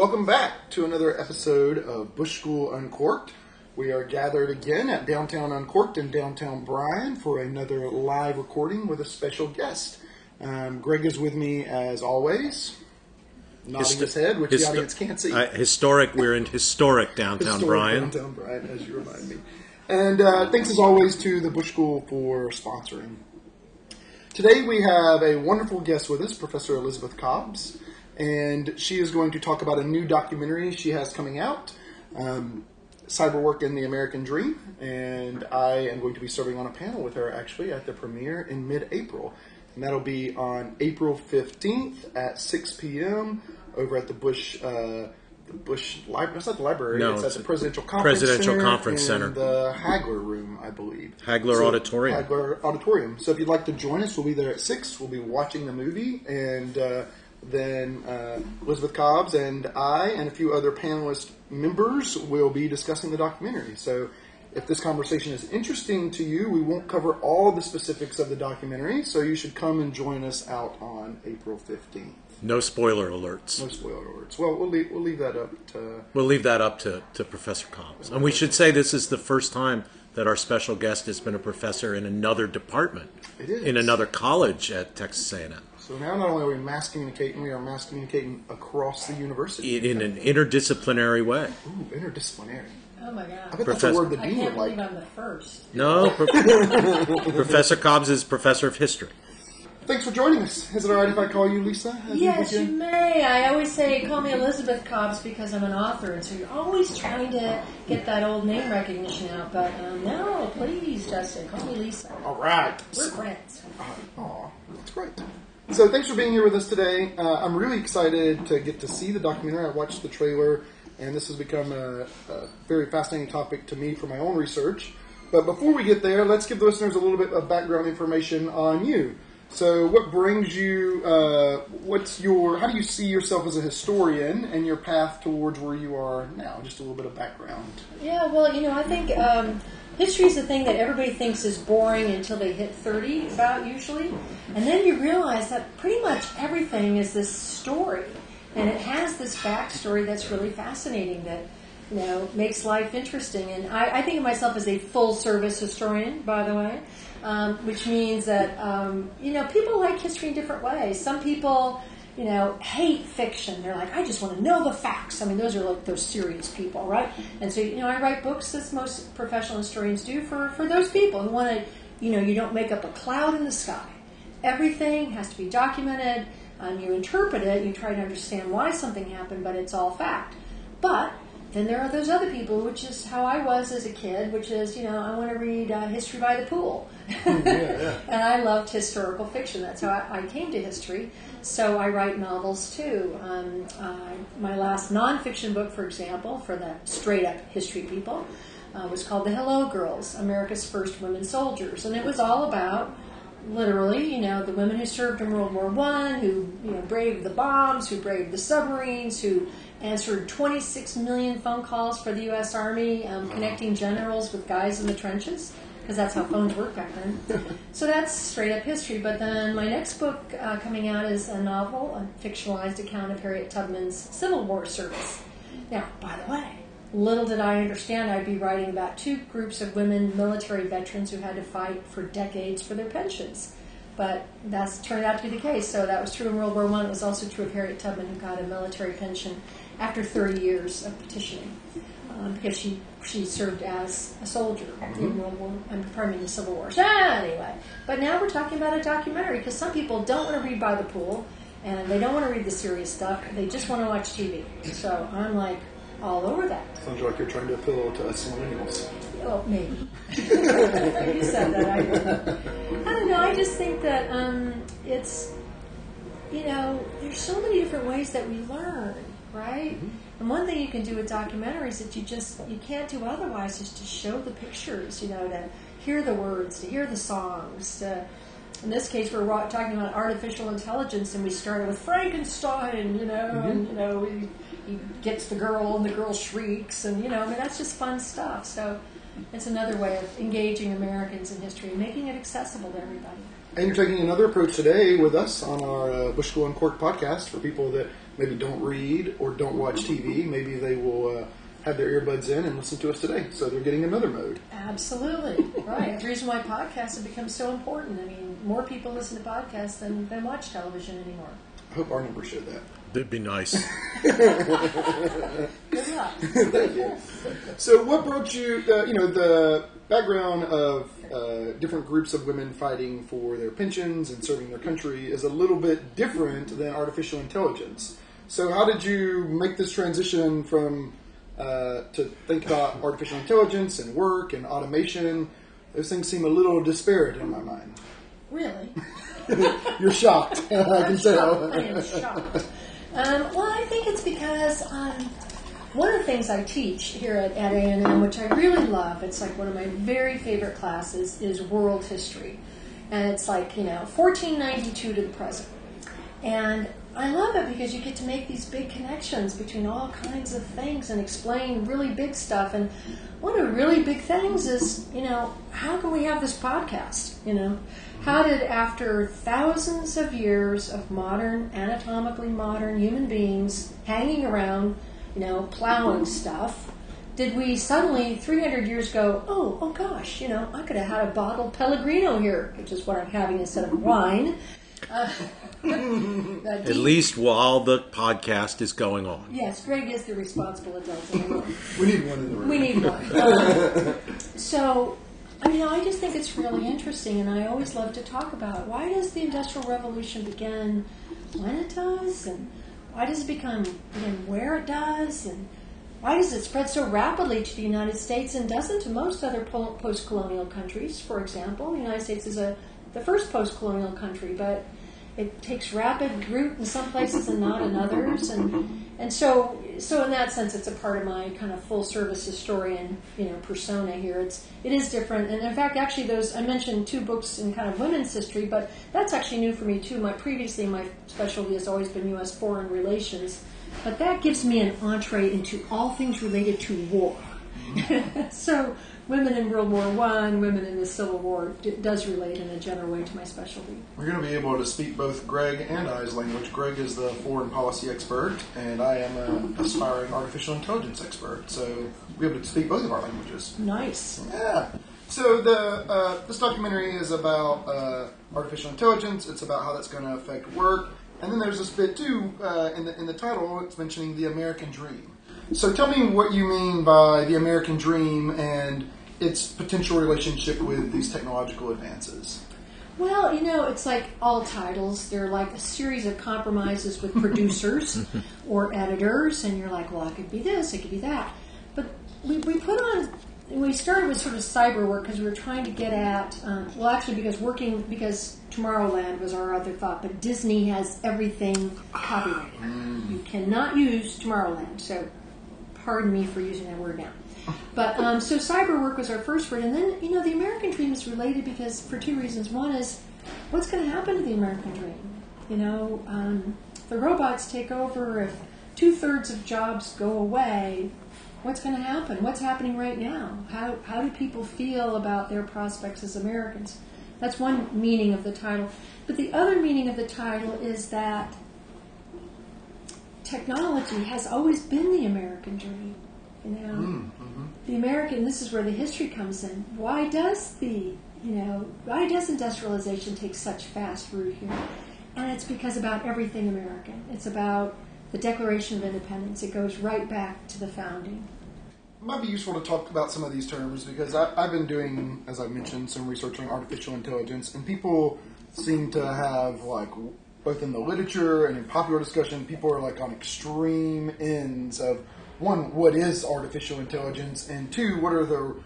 welcome back to another episode of Bush School Uncorked. We are gathered again at downtown Uncorked in downtown Bryan for another live recording with a special guest. Um, Greg is with me as always, nodding Histo- his head, which the audience can't see. Uh, historic. We're in historic downtown Historic Bryan. Downtown Bryan, as you remind me. And uh, thanks as always to the Bush School for sponsoring. Today we have a wonderful guest with us, Professor Elizabeth Cobbs, and she is going to talk about a new documentary she has coming out, um, Cyberwork and the American Dream. And I am going to be serving on a panel with her actually at the premiere in mid-April, and that'll be on April 15th at 6 p.m. over at the Bush. Uh, the Bush Library. It's not the library. No, it's at the Presidential Conference Presidential Center Conference Center. the Hagler Room, I believe. Hagler Auditorium. Hagler Auditorium. So if you'd like to join us, we'll be there at six. We'll be watching the movie, and uh, then uh, Elizabeth Cobbs and I and a few other panelist members will be discussing the documentary. So. If this conversation is interesting to you, we won't cover all the specifics of the documentary, so you should come and join us out on April 15th. No spoiler alerts. No spoiler alerts. Well, we'll leave, we'll leave that up to We'll leave that up to, to Professor Cobbs. And we should say this is the first time that our special guest has been a professor in another department, It is. in another college at Texas A&M, So now not only are we mass communicating, we are mass communicating across the university. in, in an interdisciplinary way. Ooh, interdisciplinary. Oh my God. I god. bet that's a word the I dean can't would like. believe I'm the first. No, Pro- Professor Cobbs is professor of history. Thanks for joining us. Is it all right if I call you Lisa? Have Yes, with you may. I always say, call me Elizabeth Cobbs because I'm an author, and so you're always trying to get that old name recognition out. But um, no, please, Justin, call me Lisa. All right. We're friends. Aw, that's great. So thanks for being here with us today. Uh, I'm really excited to get to see the documentary. I watched the trailer, and this has become a, a very fascinating topic to me for my own research. But before we get there, let's give the listeners a little bit of background information on you. So, what brings you? Uh, what's your? How do you see yourself as a historian and your path towards where you are now? Just a little bit of background. Yeah, well, you know, I think um, history is the thing that everybody thinks is boring until they hit 30, about usually. And then you realize that pretty much everything is this story. And it has this backstory that's really fascinating that, you know, makes life interesting. And I, I think of myself as a full service historian, by the way, um, which means that, um, you know, people like history in different ways. Some people you know, hate fiction. They're like, I just want to know the facts. I mean, those are like those serious people, right? And so, you know, I write books as most professional historians do for, for those people who want to, you know, you don't make up a cloud in the sky. Everything has to be documented. Um, you interpret it. You try to understand why something happened, but it's all fact. But then there are those other people, which is how I was as a kid, which is, you know, I want to read uh, History by the Pool. and I loved historical fiction. That's how I, I came to history. So I write novels too. Um, uh, my last nonfiction book, for example, for the straight up history people, uh, was called The Hello Girls America's First Women Soldiers. And it was all about literally, you know, the women who served in World War One, who you know braved the bombs, who braved the submarines, who answered 26 million phone calls for the U.S. Army, um, connecting generals with guys in the trenches, because that's how phones worked back then. so that's straight up history. But then my next book uh, coming out is a novel, a fictionalized account of Harriet Tubman's Civil War service. Now, by the way, little did I understand I'd be writing about two groups of women military veterans who had to fight for decades for their pensions. But that's turned out to be the case. So that was true in World War One. It was also true of Harriet Tubman, who got a military pension after 30 years of petitioning, um, because she she served as a soldier in World War. I'm pardon me, the Civil War. So anyway, but now we're talking about a documentary because some people don't want to read by the pool and they don't want to read the serious stuff. They just want to watch TV. So I'm like all over that. Sounds like you're trying to appeal to us millennials. Oh, maybe. you said that. I, I don't know. I just think that um, it's, you know, there's so many different ways that we learn, right? And one thing you can do with documentaries that you just you can't do otherwise is to show the pictures. You know, to hear the words, to hear the songs. To, in this case, we're talking about artificial intelligence, and we started with Frankenstein. You know, and you know, he, he gets the girl, and the girl shrieks, and you know, I mean, that's just fun stuff. So it's another way of engaging Americans in history and making it accessible to everybody. And you're taking another approach today with us on our uh, Bush School Uncorked podcast for people that maybe don't read or don't watch TV. Maybe they will uh, have their earbuds in and listen to us today. So they're getting another mode. Absolutely. Right. The reason why podcasts have become so important. I mean, more people listen to podcasts than, than watch television anymore. I hope our numbers show that. That'd be nice. Good luck. Thank you. So, what brought you? Uh, you know, the background of uh, different groups of women fighting for their pensions and serving their country is a little bit different than artificial intelligence. So, how did you make this transition from uh, to think about artificial intelligence and work and automation? Those things seem a little disparate in my mind. Really? You're shocked. I can tell. I am shocked. Um, well, I think it's because um, one of the things I teach here at, at A&M, which I really love, it's like one of my very favorite classes, is world history. And it's like, you know, 1492 to the present. And I love it because you get to make these big connections between all kinds of things and explain really big stuff. And one of the really big things is, you know, how can we have this podcast? You know, how did, after thousands of years of modern, anatomically modern human beings hanging around, you know, plowing stuff, did we suddenly, 300 years ago, oh, oh gosh, you know, I could have had a bottle of Pellegrino here, which is what I'm having instead of wine. Uh, At least while the podcast is going on. Yes, Greg is the responsible adult in the room. We need one in the room. We need one. Um, so, I mean, I just think it's really interesting, and I always love to talk about why does the Industrial Revolution begin when it does, and why does it become and where it does, and why does it spread so rapidly to the United States and doesn't to most other po- post-colonial countries? For example, the United States is a the first post-colonial country, but it takes rapid root in some places and not in others, and and so so in that sense, it's a part of my kind of full service historian you know persona here. It's it is different, and in fact, actually, those I mentioned two books in kind of women's history, but that's actually new for me too. My previously my specialty has always been U.S. foreign relations, but that gives me an entree into all things related to war. so women in World War One, women in the Civil War d- does relate in a general way to my specialty. We're going to be able to speak both Greg and I's language. Greg is the foreign policy expert, and I am an aspiring artificial intelligence expert. So we're able to speak both of our languages. Nice. Yeah. So the uh, this documentary is about uh, artificial intelligence. It's about how that's going to affect work, and then there's this bit too uh, in the in the title. It's mentioning the American dream. So tell me what you mean by the American dream and its potential relationship with these technological advances. Well, you know, it's like all titles. They're like a series of compromises with producers or editors, and you're like, well, it could be this, it could be that. But we, we put on, we started with sort of cyber work because we were trying to get at, um, well, actually, because working, because Tomorrowland was our other thought, but Disney has everything copyrighted. You cannot use Tomorrowland, so pardon me for using that word now. But um, so cyber work was our first word, and then you know the American dream is related because for two reasons. One is what's going to happen to the American dream. You know, um, the robots take over. If two thirds of jobs go away, what's going to happen? What's happening right now? How how do people feel about their prospects as Americans? That's one meaning of the title. But the other meaning of the title is that technology has always been the American dream. You know, the American. This is where the history comes in. Why does the you know why does industrialization take such fast root here? And it's because about everything American. It's about the Declaration of Independence. It goes right back to the founding. It might be useful to talk about some of these terms because I, I've been doing, as I mentioned, some research on artificial intelligence, and people seem to have like both in the literature and in popular discussion, people are like on extreme ends of one, what is artificial intelligence, and two, what are the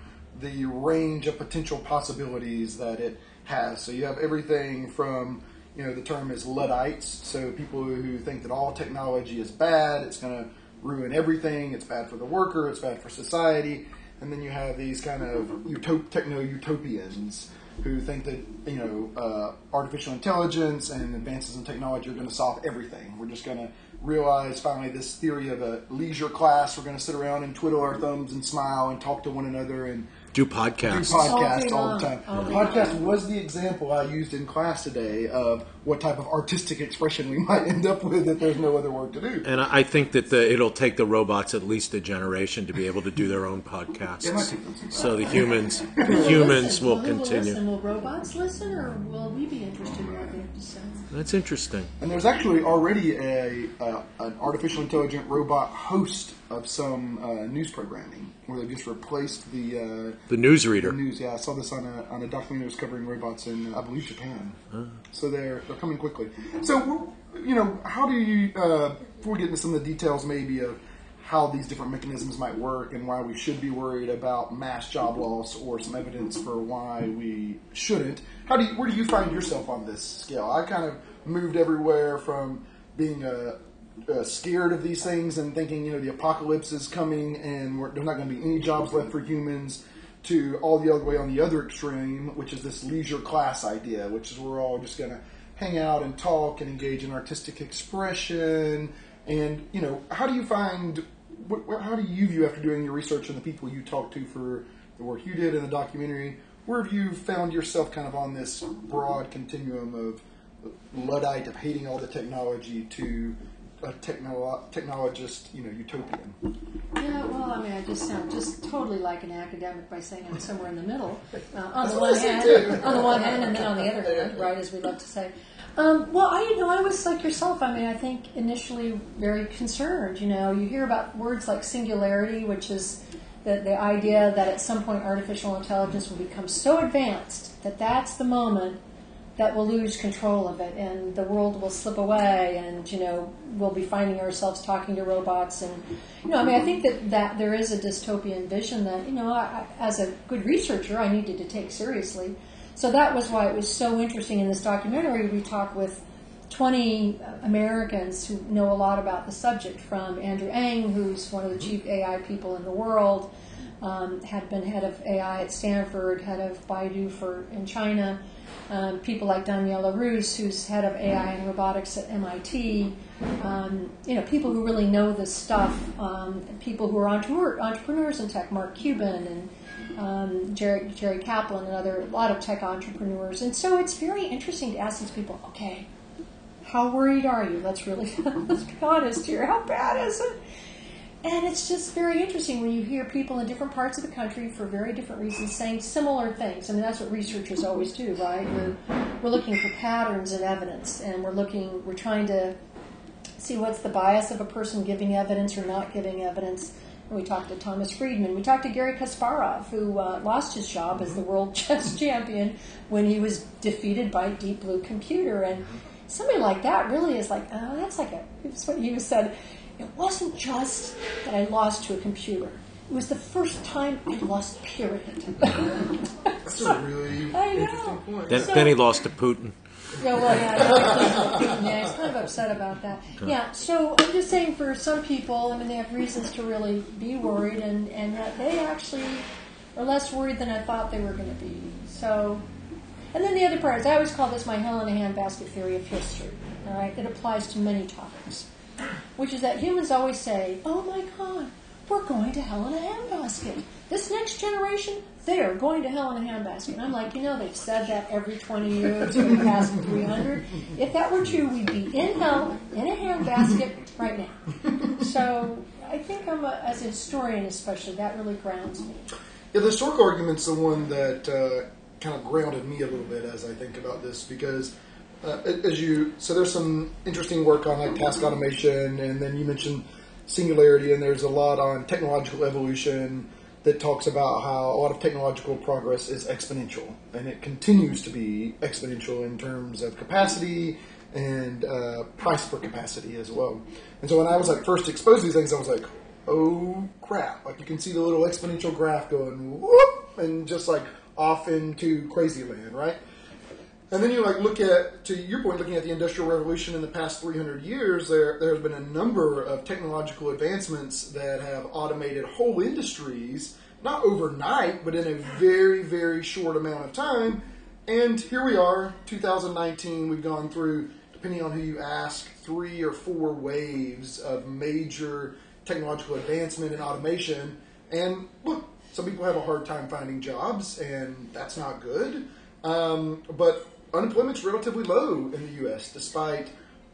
the range of potential possibilities that it has. So you have everything from you know the term is luddites, so people who think that all technology is bad, it's going to ruin everything, it's bad for the worker, it's bad for society, and then you have these kind of utop- techno utopians who think that you know uh, artificial intelligence and advances in technology are going to solve everything. We're just going to realize finally this theory of a leisure class. We're going to sit around and twiddle our thumbs and smile and talk to one another, and do podcasts. do podcasts. All all the time. long. All day podcast long. was the example I used in class today of what type of artistic expression we might end up with if there's no other work to do. And I I think that the, it'll take the robots at least a generation to be able to do their own podcasts. It might take them some. So the humans, the humans Listen, will who Listen? continue. Will robots listen, or will we be interested in what they have to say? That's interesting. And there's actually already a, a an artificial intelligent robot host of some uh, news programming where they've just replaced the, uh, The the newsreader. news. Yeah, I saw this on a on a documentary that was covering robots in I believe Japan. So they're they're coming quickly. So you know, how do you uh, before we get into some of the details maybe of how these different mechanisms might work and why we should be worried about mass job loss or some evidence for why we shouldn't. How do you, where do you find yourself on this scale? I kind of moved everywhere from being uh, uh, scared of these things and thinking, you know, the apocalypse is coming and there's not going to be any jobs left for humans, to all the other way on the other extreme, which is this leisure class idea, which is we're all just going to hang out and talk and engage in artistic expression. And, you know, how do you find, what- how do you view after doing your research and the people you talked to for the work you did in the documentary? Where have you found yourself kind of on this broad continuum of Luddite of hating all the technology to a technolo- technologist, you know, utopian? Yeah, well, I mean, I just sound just totally like an academic by saying I'm somewhere in the middle. Uh, on the one hand, on the one hand, and then on the other hand, right, as we love to say. Um, well, I, you know, I was like yourself. I mean, I think initially very concerned. You know, you hear about words like singularity, which is the, the idea that at some point artificial intelligence will become so advanced that that's the moment that we'll lose control of it and the world will slip away and you know we'll be finding ourselves talking to robots and you know i mean i think that, that there is a dystopian vision that you know I, as a good researcher i needed to take seriously. So that was why it was so interesting in this documentary. We talked with 20 americans who know a lot about the subject from andrew ng who's one of the chief ai people in the world um, had been head of ai at stanford head of baidu for in china um, people like Daniela Rus, who's head of AI and robotics at MIT, um, you know, people who really know this stuff, um, people who are entrepreneur, entrepreneurs in tech, Mark Cuban and um, Jerry, Jerry Kaplan and other, a lot of tech entrepreneurs. And so it's very interesting to ask these people, okay, how worried are you? Let's really, let's be honest here. How bad is it? And it's just very interesting when you hear people in different parts of the country for very different reasons saying similar things. I mean, that's what researchers always do, right? We're, we're looking for patterns and evidence, and we're looking, we're trying to see what's the bias of a person giving evidence or not giving evidence. And we talked to Thomas Friedman. We talked to Gary Kasparov, who uh, lost his job as the world chess champion when he was defeated by Deep Blue Computer. And somebody like that really is like, oh, that's like a, it's what you said. It wasn't just that I lost to a computer. It was the first time I lost, period. That's a really I know. interesting point. Then, So- then he lost to Putin. Yeah, well, yeah, yeah, he's kind of upset about that. Yeah, so I'm just saying for some people, I mean, they have reasons to really be worried, and, and that they actually are less worried than I thought they were going to be. So, and then the other part is I always call this my hell in a handbasket theory of history. All right, it applies to many topics, which is that humans always say, "Oh my God, we're going to hell in a handbasket." This next generation, they are going to hell in a handbasket. And I'm like, you know, they've said that every 20 years for the past 300. If that were true, we'd be in hell in a handbasket right now. So I think I'm a, as a historian, especially, that really grounds me. Yeah, the historical argument's the one that uh, kind of grounded me a little bit as I think about this because, uh, as you so there's some interesting work on like task automation, and then you mentioned singularity, and there's a lot on technological evolution that talks about how a lot of technological progress is exponential, and it continues to be exponential in terms of capacity and uh, price per capacity as well. And so when I was like first exposed to these things, I was like, oh crap! Like you can see the little exponential graph going whoop, and just like off into crazy land, right? And then you like look at to your point, looking at the industrial revolution in the past 300 years, there there has been a number of technological advancements that have automated whole industries, not overnight, but in a very very short amount of time. And here we are, 2019. We've gone through, depending on who you ask, three or four waves of major technological advancement and automation. And look, some people have a hard time finding jobs, and that's not good. Um, but unemployment's relatively low in the U.S. despite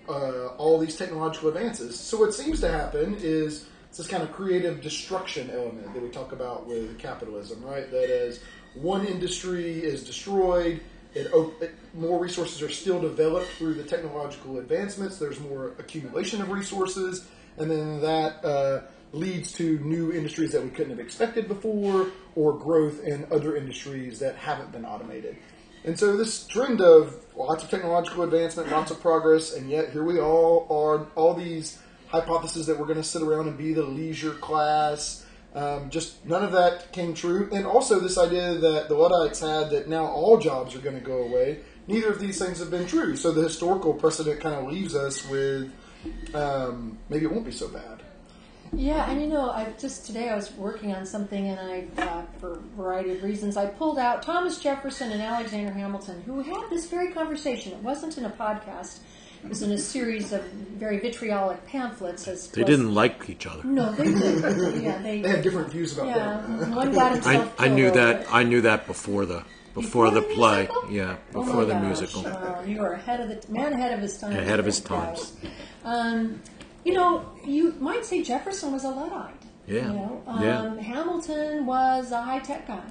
uh, all these technological advances. So what seems to happen is it's this kind of creative destruction element that we talk about with capitalism, right? That as one industry is destroyed, it, it, more resources are still developed through the technological advancements. There's more accumulation of resources, and then that uh, leads to new industries that we couldn't have expected before, or growth in other industries that haven't been automated. And so this trend of lots of technological advancement, lots of progress, and yet here we all are, all these hypotheses that we're going to sit around and be the leisure class. Um, just none of that came true. And also this idea that the Luddites had that now all jobs are going to go away. Neither of these things have been true. So the historical precedent kind of leaves us with um, maybe it won't be so bad. Yeah, and you know, I just today I was working on something, and I, uh, for a variety of reasons, I pulled out Thomas Jefferson and Alexander Hamilton, who had this very conversation. It wasn't in a podcast; it was in a series of very vitriolic pamphlets. As They was- didn't like each other. No, they didn't. Yeah, they. They had different views about Yeah, that. one got I, himself. I knew that. it. I knew that before the before, the, play. musical? Yeah, Oh before my the gosh. musical. Wow, you are ahead of the man ahead of his time. Ahead of his times. Um, you know, you might say Jefferson was a Luddite. Yeah. You know, um, Yeah. Hamilton was a high tech guy.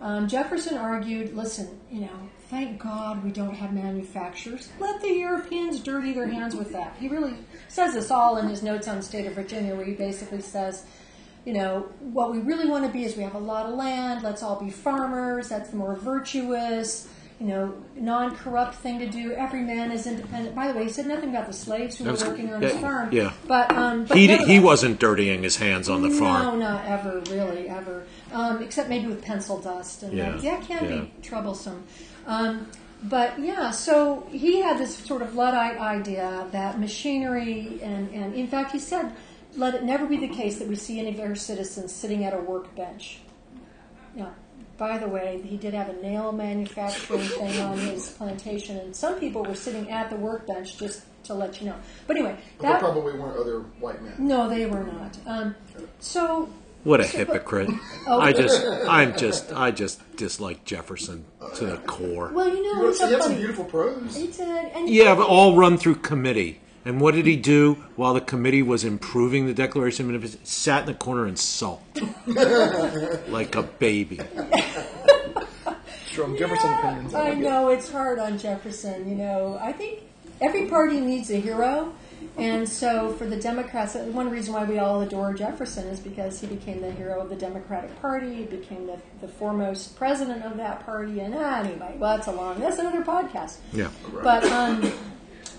Um, Jefferson argued, listen, you know, thank God we don't have manufacturers. Let the Europeans dirty their hands with that. He really says this all in his notes on the state of Virginia, where he basically says, you know, what we really want to be is we have a lot of land. Let's all be farmers. That's the more virtuous, you know, non-corrupt thing to do. Every man is independent. By the way, he said nothing about the slaves who were working on yeah, his farm. yeah. but um, but He none di- of he wasn't dirtying his hands on the farm. no, not ever, really, ever. Um, except maybe with pencil dust, and Yeah, that, that can yeah. be troublesome. Um, but yeah, so he had this sort of Luddite idea that machinery, and, and in fact, he said, let it never be the case that we see any of our citizens sitting at a workbench. Yeah. By the way, he did have a nail manufacturing thing on his plantation, and some people were sitting at the workbench just to let you know. But anyway, But there that probably weren't other white men. no, they were not. Um, so What a So- hypocrite! Oh. I just, I'm just, I just dislike Jefferson to the core. Well, you know, You it's he so had some beautiful prose. He did, and Yeah, but all run through committee. And what did he do while the committee was improving the Declaration of Independence? Sat in the corner and sulked like a baby. From Jefferson opinions. I like it. know it's hard on Jefferson. You know, I think every party needs a hero, and so for the Democrats, one reason why we all adore Jefferson is because he became the hero of the Democratic Party. He became the, the foremost president of that party. And ah, anyway, well, that's a long. That's another podcast. Yeah. But um,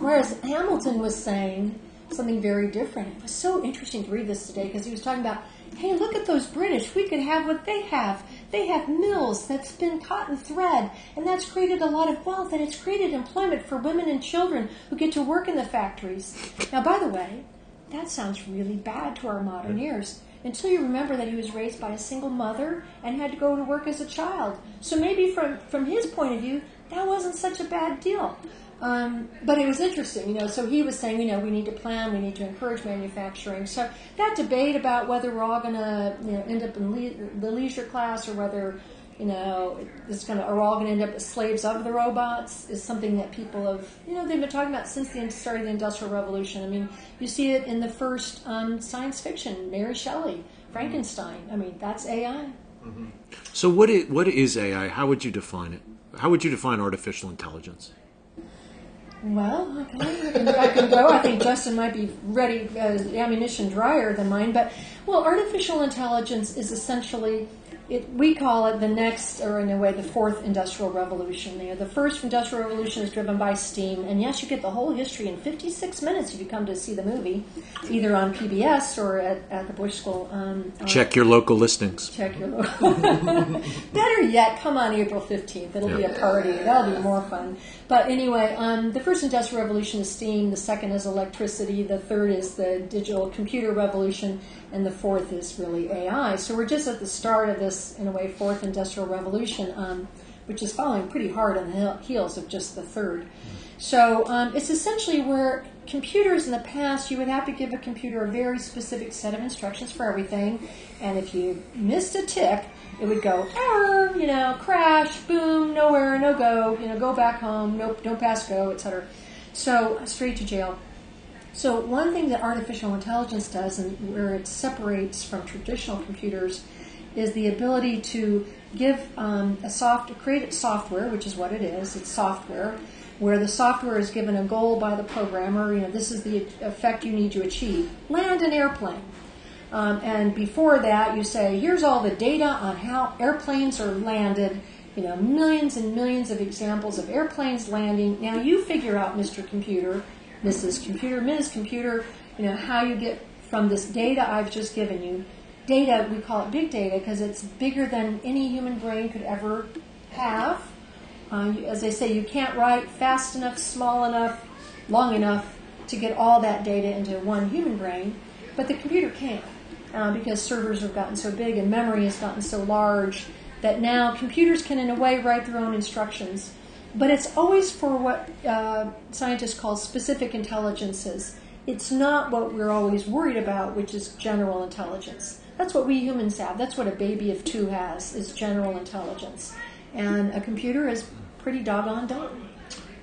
whereas Hamilton was saying something very different. It was so interesting to read this today because he was talking about, hey, look at those British. We could have what they have. They have mills that spin cotton thread, and that's created a lot of wealth, and it's created employment for women and children who get to work in the factories. Now, by the way, that sounds really bad to our modern ears. Until you remember that he was raised by a single mother and had to go to work as a child. So maybe from, from his point of view, that wasn't such a bad deal. Um, but it was interesting, you know. So he was saying, you know, we need to plan, we need to encourage manufacturing. So that debate about whether we're all going to, you know, end up in le- the leisure class or whether, you know, it's going to, are all going to end up as slaves of the robots is something that people have, you know, they've been talking about since the start of the Industrial Revolution. I mean, you see it in the first um, science fiction, Mary Shelley, Frankenstein. I mean, that's AI. So what is, what is AI? How would you define it? How would you define artificial intelligence? Well, okay, I can, I can go. I think Justin might be ready, uh, ammunition drier than mine. But, well, artificial intelligence is essentially, it, we call it the next, or in a way, the fourth industrial revolution. You know, the first industrial revolution is driven by steam, and yes, you get the whole history in 56 minutes if you come to see the movie, either on PBS or at, at the Bush School. Um, Check your local listings. check your local. Better yet, come on April 15th. It'll be a party. That'll be more fun. But anyway, um, the first industrial revolution is steam, the second is electricity, the third is the digital computer revolution, and the fourth is really AI. So we're just at the start of this, in a way, fourth industrial revolution. Um, which is following pretty hard on the heels of just the third. So um, it's essentially where computers in the past, you would have to give a computer a very specific set of instructions for everything, and if you missed a tick, it would go error, you know, crash, boom, nowhere, no go, you know, go back home, nope, don't pass go, etc. So straight to jail. So one thing that artificial intelligence does, and where it separates from traditional computers, is the ability to give um, a soft, create software, which is what it is. It's software, where the software is given a goal by the programmer. You know, this is the effect you need to achieve. Land an airplane. Um, and before that, you say, here's all the data on how airplanes are landed. You know, millions and millions of examples of airplanes landing. Now you figure out, Mr. Computer, Mrs. Computer, Ms. Computer, you know, how you get from this data I've just given you. Data, we call it big data because it's bigger than any human brain could ever have. Uh, as I say, you can't write fast enough, small enough, long enough to get all that data into one human brain, but the computer can uh, because servers have gotten so big and memory has gotten so large that now computers can, in a way, write their own instructions. But it's always for what uh, scientists call specific intelligences. It's not what we're always worried about, which is general intelligence. That's what we humans have. That's what a baby of two has, is general intelligence. And a computer is pretty doggone dumb.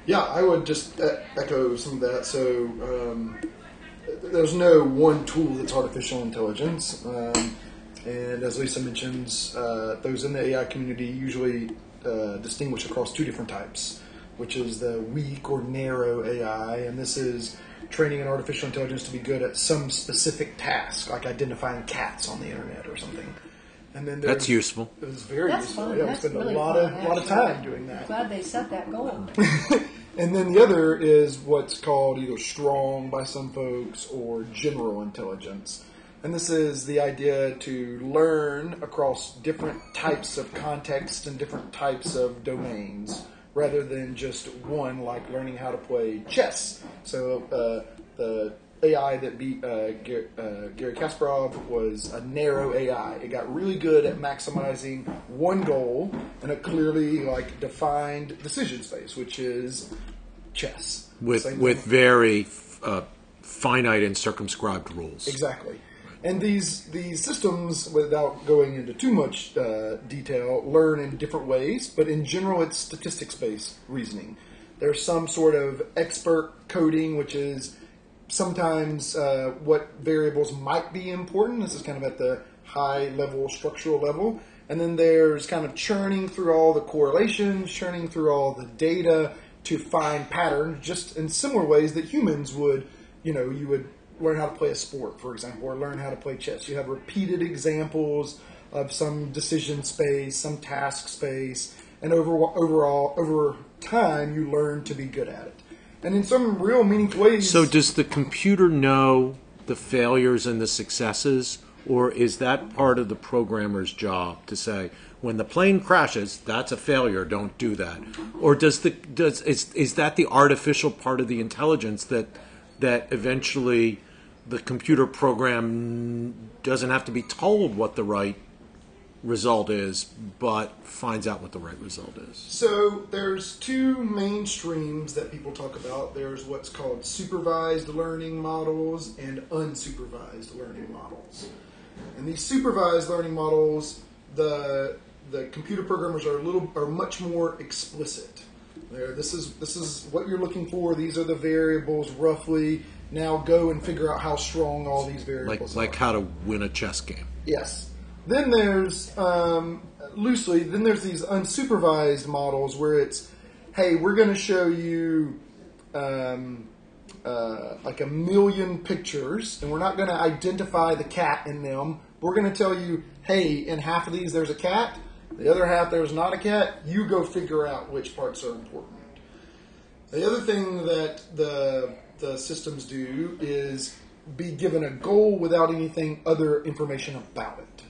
Yeah, I would just echo some of that. So um, there's no one tool that's artificial intelligence, um, and as Lisa mentions, uh, those in the AI community usually uh, distinguish across two different types, which is the weak or narrow AI, and this is training an artificial intelligence to be good at some specific task, like identifying cats on the internet or something. And then there's, That's useful. It's very That's useful. fun. Yeah, That's we spend really a lot fun, of lot of time doing that. Glad they set that goal. And then the other is what's called either strong by some folks or general intelligence. And this is the idea to learn across different types of context and different types of domains rather than just one, like learning how to play chess. So uh, the AI that beat uh, Gary, uh, Gary Kasparov was a narrow AI. It got really good at maximizing one goal and a clearly like defined decision space, which is chess. with Same with thing. very uh, finite and circumscribed rules. Exactly. And these these systems, without going into too much uh, detail, learn in different ways. But in general, it's statistics based reasoning. There's some sort of expert coding, which is sometimes uh, what variables might be important. This is kind of at the high level structural level. And then there's kind of churning through all the correlations, churning through all the data to find patterns, just in similar ways that humans would, you know, you would learn how to play a sport, for example, or learn how to play chess. You have repeated examples of some decision space, some task space, and over, overall, over time, you learn to be good at it. And in some real meaningful ways, So does the computer know the failures and the successes, or is that part of the programmer's job to say when the plane crashes, that's a failure, don't do that? Or does the does is is that the artificial part of the intelligence that that eventually the computer program doesn't have to be told what the right result is, but finds out what the right result is? So there's two main streams that people talk about. There's what's called supervised learning models and unsupervised learning models. And these supervised learning models, the the computer programmers are a little are much more explicit. There, this is this is what you're looking for. These are the variables roughly. Now go and figure out how strong all these variables Like are. like how to win a chess game. Yes. Then there's um, loosely. Then there's these unsupervised models where it's, hey, we're going to show you um, uh, like a million pictures, and we're not going to identify the cat in them. We're going to tell you, hey, in half of these there's a cat. The other half there's not a cat. You go figure out which parts are important. The other thing that the the systems do is be given a goal without anything other information about it.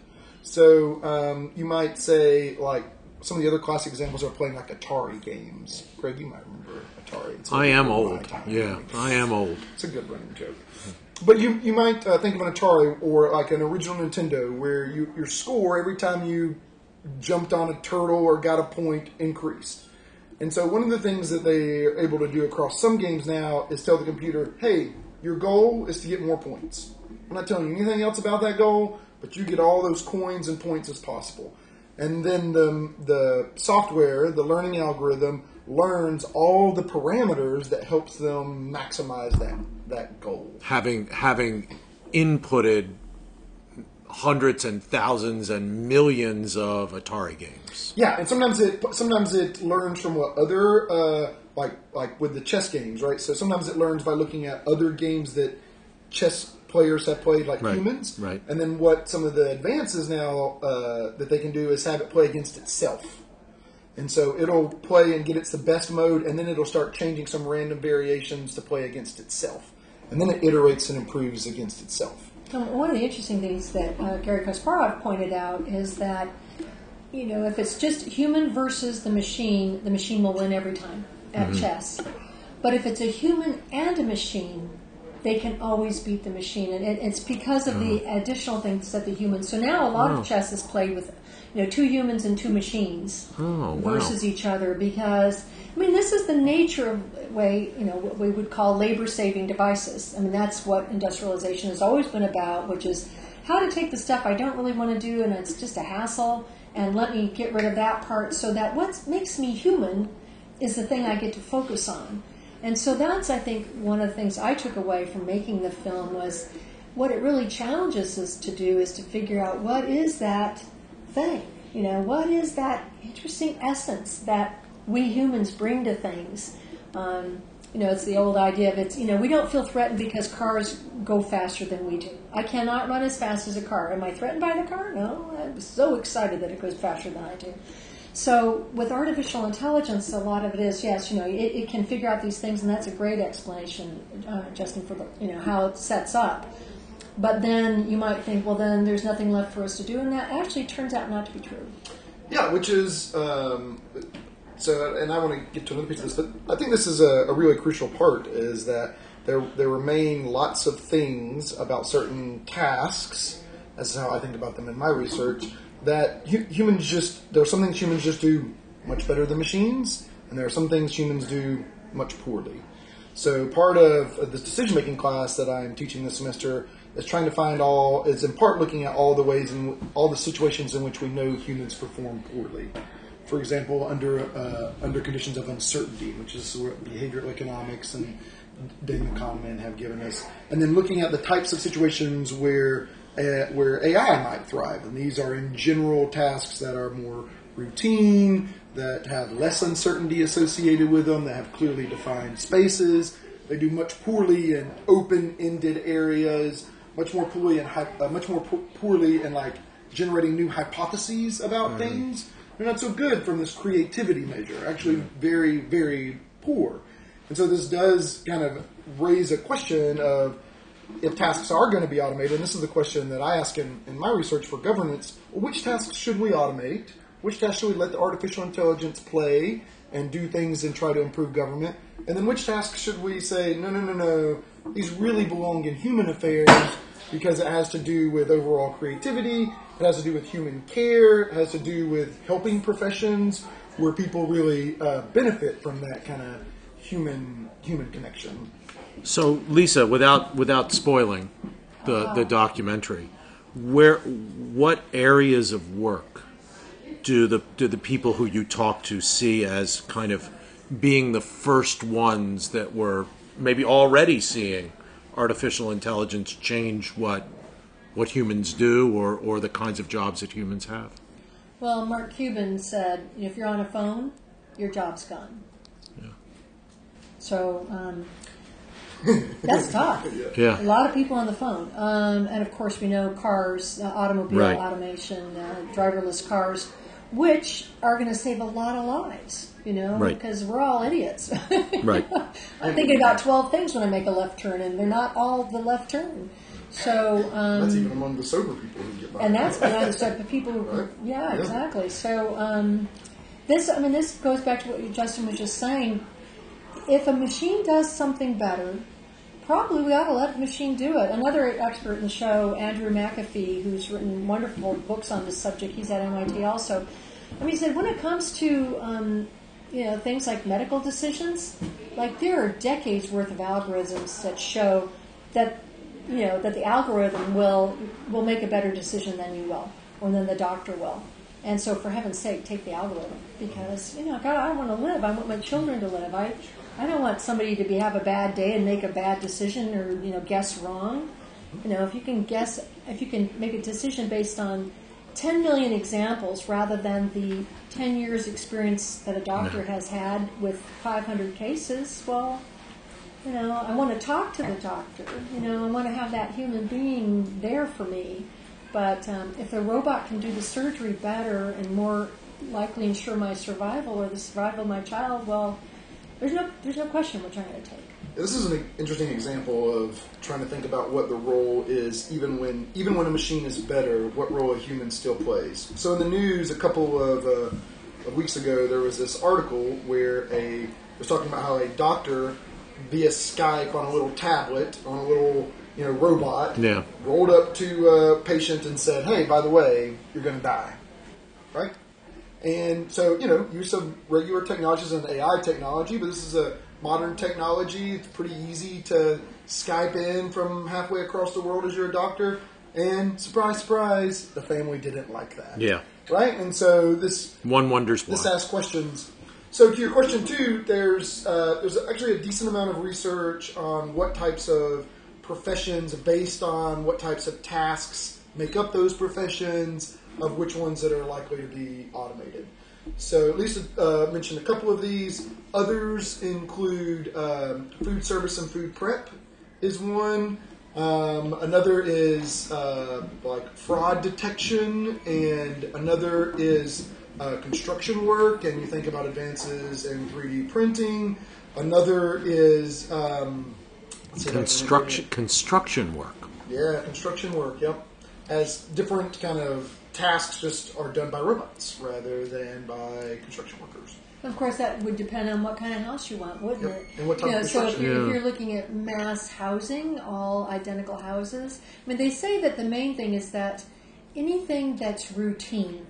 So um, you might say like some of the other classic examples are playing like Atari games. Greg, you might remember Atari. It's I am old. Yeah, I am old. It's a good running joke. But you you might uh, think of an Atari or like an original Nintendo where you your score every time you jumped on a turtle or got a point increased. And so one of the things that they are able to do across some games now is tell the computer, hey, your goal is to get more points. I'm not telling you anything else about that goal, but you get all those coins and points as possible. And then the, the software, the learning algorithm, learns all the parameters that helps them maximize that, that goal. having having inputted hundreds and thousands and millions of Atari games. Yeah, and sometimes it sometimes it learns from what other uh, like like with the chess games, right? So sometimes it learns by looking at other games that chess players have played, like Right, humans, right. And then what some of the advances now uh, that they can do is have it play against itself. And so it'll play and get its the best mode, and then it'll start changing some random variations to play against itself. And then it iterates and improves against itself. Um, one of the interesting things that uh, Gary Kasparov pointed out is that, you know, if it's just human versus the machine, the machine will win every time at chess. But if it's a human and a machine, they can always beat the machine, and it, it's because of the hmm. additional things that the humans. So now a lot of hmm. chess is played with, you know, two humans and two machines Oh, wow. versus each other because I mean this is the nature of way you know what we would call labor saving devices. I mean that's what industrialization has always been about, which is how to take the stuff I don't really want to do and it's just a hassle and let me get rid of that part so that what makes me human is the thing I get to focus on. And so that's I think one of the things I took away from making the film was what it really challenges us to do is to figure out what is that thing. You know, what is that interesting essence that we humans bring to things? Um, you know, it's the old idea of it's, you know, we don't feel threatened because cars go faster than we do. I cannot run as fast as a car. Am I threatened by the car? No. I'm so excited that it goes faster than I do. So with artificial intelligence, a lot of it is yes, you know, it, it can figure out these things, and that's a great explanation, uh, Justin, for the, you know how it sets up. But then you might think, well, then there's nothing left for us to do, and that actually turns out not to be true. Yeah, which is um, so, and I want to get to another piece of this, but I think this is a, a really crucial part is that there there remain lots of things about certain tasks. That's how I think about them in my research. That hu- humans just there are some things humans just do much better than machines, and there are some things humans do much poorly. So part of this decision making class that I'm teaching this semester is trying to find all is in part looking at all the ways and all the situations in which we know humans perform poorly. For example, under uh, under conditions of uncertainty, which is what behavioral economics and Daniel Kahneman have given us, and then looking at the types of situations where uh, where AI might thrive, and these are in general tasks that are more routine, that have less uncertainty associated with them, that have clearly defined spaces. They do much poorly in open-ended areas, much more poorly in uh, much more po- poorly in like generating new hypotheses about things. They're not so good from this creativity measure. Actually, very very poor. And so this does kind of raise a question of if tasks are going to be automated, and this is the question that I ask in, in my research for governance, which tasks should we automate? Which tasks should we let the artificial intelligence play and do things and try to improve government? And then which tasks should we say, no, no, no, no, these really belong in human affairs because it has to do with overall creativity, it has to do with human care, it has to do with helping professions where people really uh, benefit from that kind of human human connection. So, Lisa, without without spoiling the the documentary, where what areas of work do the do the people who you talk to see as kind of being the first ones that were maybe already seeing artificial intelligence change what what humans do or or the kinds of jobs that humans have? Well, Mark Cuban said, if you're on a phone, your job's gone. Yeah. So um, that's tough. A Yeah. lot of people on the phone, um, and of course we know cars, uh, automobile Right. automation, uh, driverless cars, which are going to save a lot of lives. You know, Right. because we're all idiots. Right. I'm thinking about twelve things when I make a left turn, and they're not all the left turn. So um, That's even among the sober people who get by. and that's beyond the type of people who, Right. yeah, Yeah. exactly. So um, this, I mean, this goes back to what Justin was just saying. If a machine does something better, probably we ought to let the machine do it. Another expert in the show, Andrew McAfee, who's written wonderful books on this subject, he's at MIT also. I mean, he said when it comes to um, you know things like medical decisions, like there are decades worth of algorithms that show that you know that the algorithm will will make a better decision than you will, or than the doctor will. And so, for heaven's sake, take the algorithm because you know, God, I want to live. I want my children to live. I I don't want somebody to be have a bad day and make a bad decision or you know guess wrong. You know, if you can guess, if you can make a decision based on 10 million examples rather than the 10 years experience that a doctor has had with 500 cases, well, you know, I want to talk to the doctor. You know, I want to have that human being there for me. But um, if the robot can do the surgery better and more likely ensure my survival or the survival of my child, well, there's no there's no question which I'm going to take. This is an interesting example of trying to think about what the role is, even when even when a machine is better, what role a human still plays. So in the news a couple of, uh, of weeks ago, there was this article where a was talking about how a doctor via Skype on a little tablet on a little you know robot Yeah. rolled up to a patient and said, "Hey, by the way, you're going to die," right? And so, you know, use some regular technologies and AI technology, but this is a modern technology. It's pretty easy to Skype in from halfway across the world as you're a doctor. And surprise, surprise, the family didn't like that. Yeah. Right? And so this One wonders this why. asks questions. So to your question two, there's uh, there's actually a decent amount of research on what types of professions based on what types of tasks make up those professions, of which ones that are likely to be automated. So Lisa uh, mentioned a couple of these. Others include um, food service and food prep is one. Um, another is uh, like fraud detection, and another is uh, construction work. And you think about advances in 3D printing. Another is um, let's see if I can Construction construction work. yeah, construction work. Yep, as different kind of tasks just are done by robots rather than by construction workers. Of course, that would depend on what kind of house you want, wouldn't Yep. it? And what type you know, of so if construction. you're, if you're looking at mass housing, all identical houses, I mean, they say that the main thing is that anything that's routine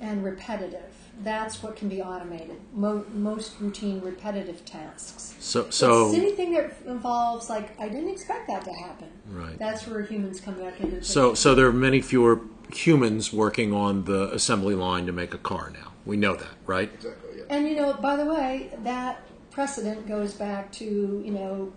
and repetitive, that's what can be automated. Mo- most routine, repetitive tasks. So It's so anything that involves like I didn't expect that to happen. Right. That's where humans come back into the so so there are many fewer humans working on the assembly line to make a car now. We know that, right? Exactly. Yeah. And you know, by the way, that precedent goes back to you know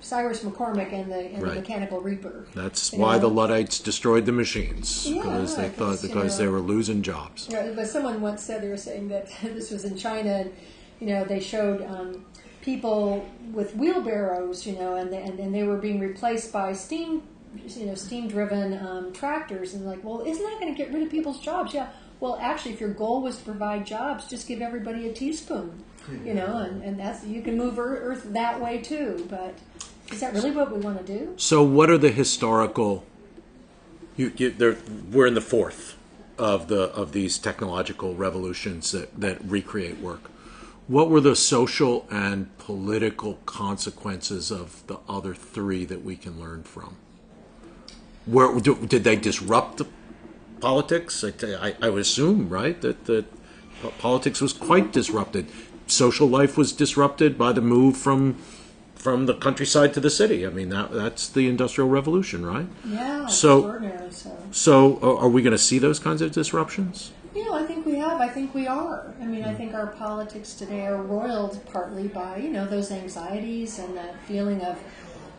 Cyrus McCormick and the, and Right. the Mechanical Reaper. That's You why know? the Luddites destroyed the machines Yeah, because they thought because, know- they were losing jobs. Yeah, but someone once said they were saying that this was in China, and you know they showed um, people with wheelbarrows, you know, and they, and, and they were being replaced by steam, you know, steam-driven um, tractors, and like, well, isn't that going to get rid of people's jobs? Yeah. Well, actually, if your goal was to provide jobs, just give everybody a teaspoon, you know, and, and that's you can move Earth that way too. But is that really what we want to do? So, what are the historical? You, you, there, we're in the fourth of the of these technological revolutions that, that recreate work. What were the social and political consequences of the other three that we can learn from? Where did they disrupt the politics? I, I, I would assume, right, that that politics was quite disrupted. Social life was disrupted by the move from from the countryside to the city. I mean, that that's the industrial revolution, right? Yeah, So-. So. So, are are we going to see those kinds of disruptions? You know, I think we have. I think we are. I mean, I think our politics today are roiled partly by, you know, those anxieties and that feeling of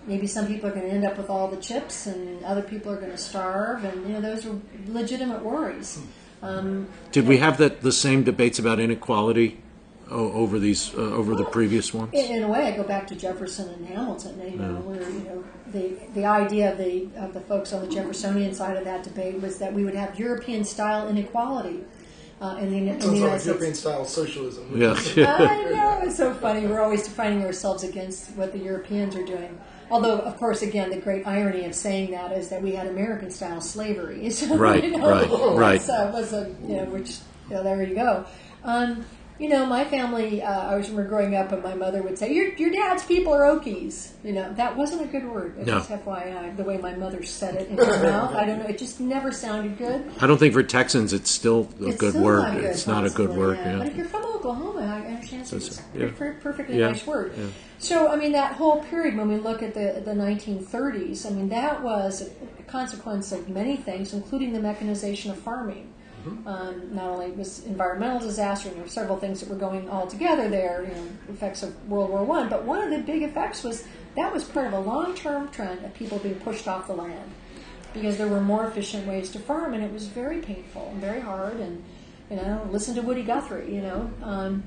maybe some people are going to end up with all the chips and other people are going to starve. And, you know, those are legitimate worries. Um, Did we have that the same debates about inequality over these uh, over the previous ones? in, in a way, I go back to Jefferson and Hamilton, you know, where, you know, the, the idea of the, of the folks on the Jeffersonian side of that debate was that we would have European style inequality uh, in the, in the Sounds United like States. European style socialism. Yeah. I know it's so funny. We're always defining ourselves against what the Europeans are doing. Although, of course, again, the great irony of saying that is that we had American-style slavery. So, Right, you know, right, right. So it was a, you know, which, you know, there you go. Um, you know, my family, uh, I was remember growing up and my mother would say, your, your dad's people are Okies. You know, that wasn't a good word. It's No. Just FYI, the way my mother said it in her mouth. I don't know, it just never sounded good. I don't think for Texans it's still a It's good still word. Not good, it's not a good word. yeah. But if you're from Oklahoma, I understand it's, That's- it's yeah. a per- perfectly Yeah, nice word. yeah. So, I mean, that whole period when we look at the the 1930s, I mean, that was a consequence of many things, including the mechanization of farming. Mm-hmm. Um, not only was environmental disaster, and there were several things that were going all together there, you know, effects of World War One. But one of the big effects was that was part of a long-term trend of people being pushed off the land because there were more efficient ways to farm, and it was very painful and very hard. And you know, listen to Woody Guthrie. You know, um,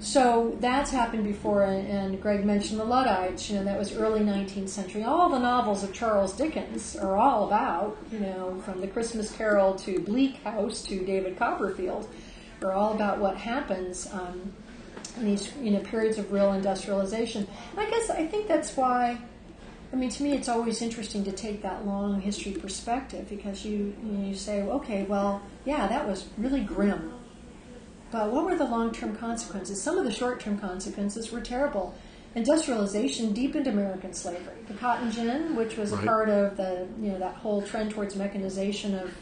so that's happened before. And, and Greg mentioned the Luddites. You know, that was early 19th century. All the novels of Charles Dickens are all about you know, from The Christmas Carol to Bleak House to David Copperfield, are all about what happens. Um, in these you know periods of real industrialization, and I guess I think that's why I mean, to me, it's always interesting to take that long history perspective because you you, say, okay, well, yeah, that was really grim, but what were the long term consequences? Some of the short term consequences were terrible. Industrialization deepened American slavery. The cotton gin, which was a part of the you know that whole trend towards mechanization of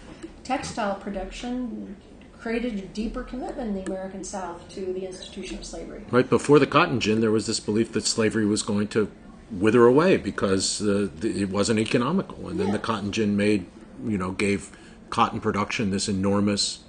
textile production, created a deeper commitment in the American South to the institution of slavery. Right before the cotton gin, there was this belief that slavery was going to wither away because uh, th- it wasn't economical, and then Yeah. the cotton gin made, you know, gave cotton production this enormous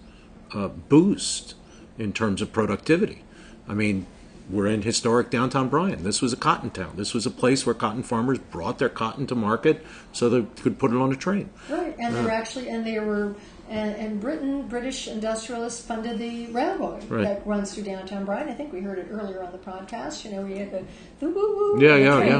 uh, boost in terms of productivity. I mean, we're in historic downtown Bryan. This was a cotton town. This was a place where cotton farmers brought their cotton to market so they could put it on a train. Right, and they were actually, and they were, and, and Britain, British industrialists funded the railroad Right. that runs through downtown Bryan. I think we heard it earlier on the podcast. You know, we had the, the woo woo. Yeah, yeah, yeah,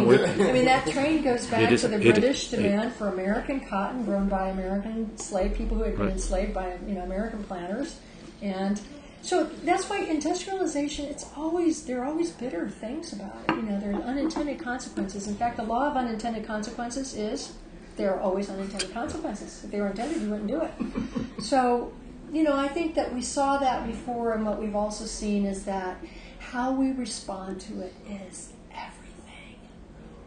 I mean, that train goes back is- to the British it- demand for American cotton grown by American slave people who had been Right. enslaved by you know American planters, and so that's why industrialization. It's always there are always bitter things about it. You know, there are unintended consequences. In fact, the law of unintended consequences is there are always unintended consequences. If they were intended, you wouldn't do it. So, you know, I think that we saw that before, and what we've also seen is that how we respond to it is everything.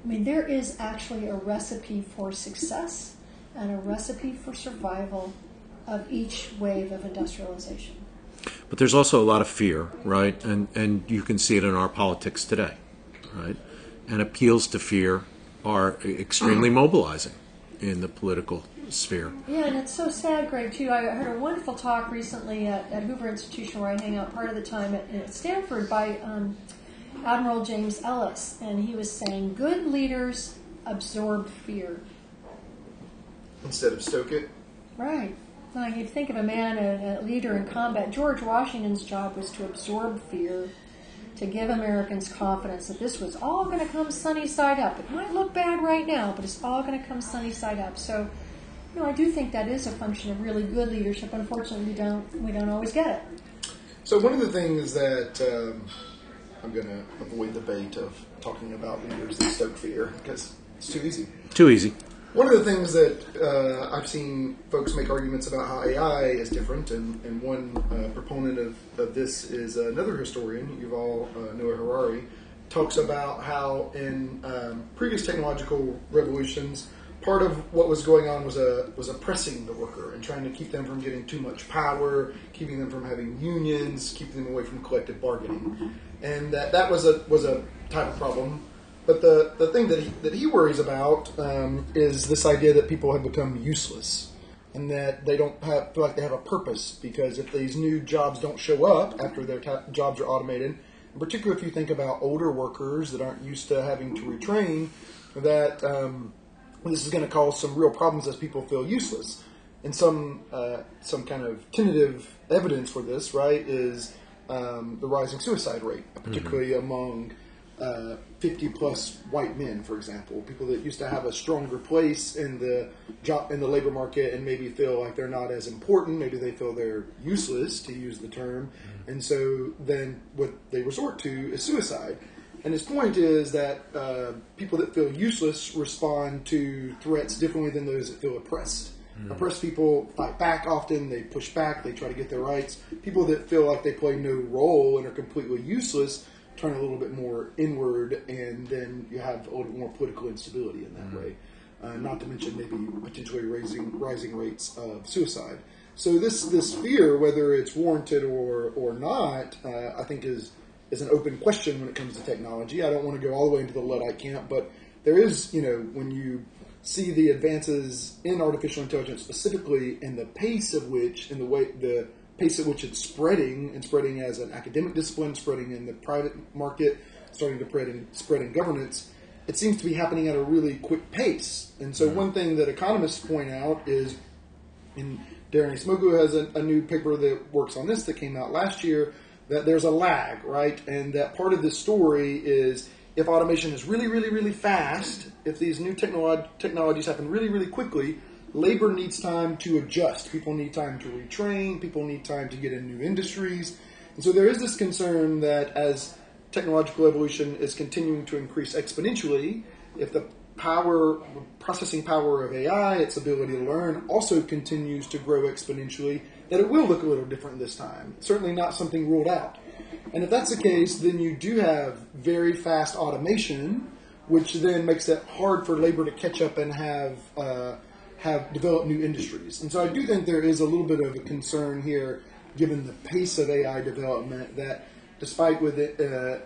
I mean, there is actually a recipe for success and a recipe for survival of each wave of industrialization. But there's also a lot of fear, right? And and you can see it in our politics today, right? And appeals to fear are extremely mobilizing in the political sphere. Yeah, and it's so sad, Greg, too. I heard a wonderful talk recently at, at Hoover Institution, where I hang out part of the time at, at Stanford, by um, Admiral James Ellis. And he was saying, good leaders absorb fear. Instead of stoke it. Right. Now, you think of a man, a, a leader in combat. George Washington's job was to absorb fear, to give Americans confidence that this was all going to come sunny side up. It might look bad right now, but it's all going to come sunny side up. So, you know, I do think that is a function of really good leadership. Unfortunately, we don't we don't always get it. So one of the things that um, I'm going to avoid the bait of talking about leaders that stoke fear because it's too easy. Too easy. One of the things that uh, I've seen folks make arguments about how AI is different, and, and one uh, proponent of, of this is another historian, Yuval uh, Noah Harari, talks about how in um, previous technological revolutions, part of what was going on was a was oppressing the worker and trying to keep them from getting too much power, keeping them from having unions, keeping them away from collective bargaining, and that that was a was a type of problem but the, the thing that he, that he worries about um, is this idea that people have become useless and that they don't have, feel like they have a purpose because if these new jobs don't show up after their ta- jobs are automated, in particular if you think about older workers that aren't used to having to retrain, that um, this is going to cause some real problems as people feel useless. And some uh, some kind of tentative evidence for this, right, is um, the rising suicide rate, particularly among uh, 50 plus white men, for example, people that used to have a stronger place in the job in the labor market and maybe feel like they're not as important. Maybe they feel they're useless, to use the term, and so then what they resort to is suicide. And his point is that uh, people that feel useless respond to threats differently than those that feel oppressed. Oppressed people fight back often. They push back. They try to get their rights. People that feel like they play no role and are completely useless turn a little bit more inward, and then you have a little bit more political instability in that way. Uh, not to mention maybe potentially raising rising rates of suicide. So this this fear, whether it's warranted or or not, uh, I think is is an open question when it comes to technology. I don't want to go all the way into the luddite camp, but there is, you know, when you see the advances in artificial intelligence specifically and the pace of which and the way the pace at which it's spreading and spreading as an academic discipline, spreading in the private market, starting to spread in, spread in governance, it seems to be happening at a really quick pace. And so, mm-hmm. one thing that economists point out is, and Daron Acemoglu has a, a new paper that works on this that came out last year, that there's a lag, right? And that part of this story is if automation is really, really, really fast, if these new technolo- technologies happen really, really quickly, labor needs time to adjust. People need time to retrain. People need time to get in new industries. And so there is this concern that as technological evolution is continuing to increase exponentially, if the power, processing power of AI, its ability to learn, also continues to grow exponentially, that it will look a little different this time. Certainly not something ruled out. And if that's the case, then you do have very fast automation, which then makes it hard for labor to catch up and have uh, have developed new industries. And so I do think there is a little bit of a concern here, given the pace of AI development, that despite with it, uh,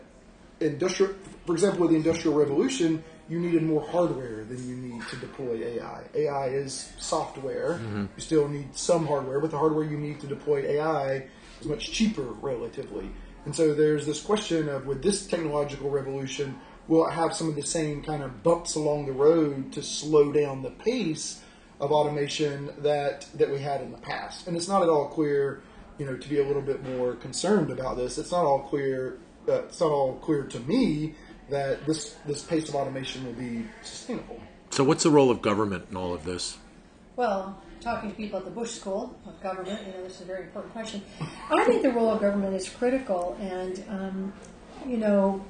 industrial, for example, with the industrial revolution, you needed more hardware than you need to deploy AI. AI is software. You still need some hardware, but the hardware you need to deploy AI is much cheaper relatively. And so there's this question of with this technological revolution, will it have some of the same kind of bumps along the road to slow down the pace of automation that that we had in the past? And it's not at all clear, you know, to be a little bit more concerned about this. It's not all clear. Uh, it's not all clear to me that this this pace of automation will be sustainable. So, what's the role of government in all of this? Well, talking to people at the Bush School of Government, you know, this is a very important question. I think the role of government is critical, and um, you know,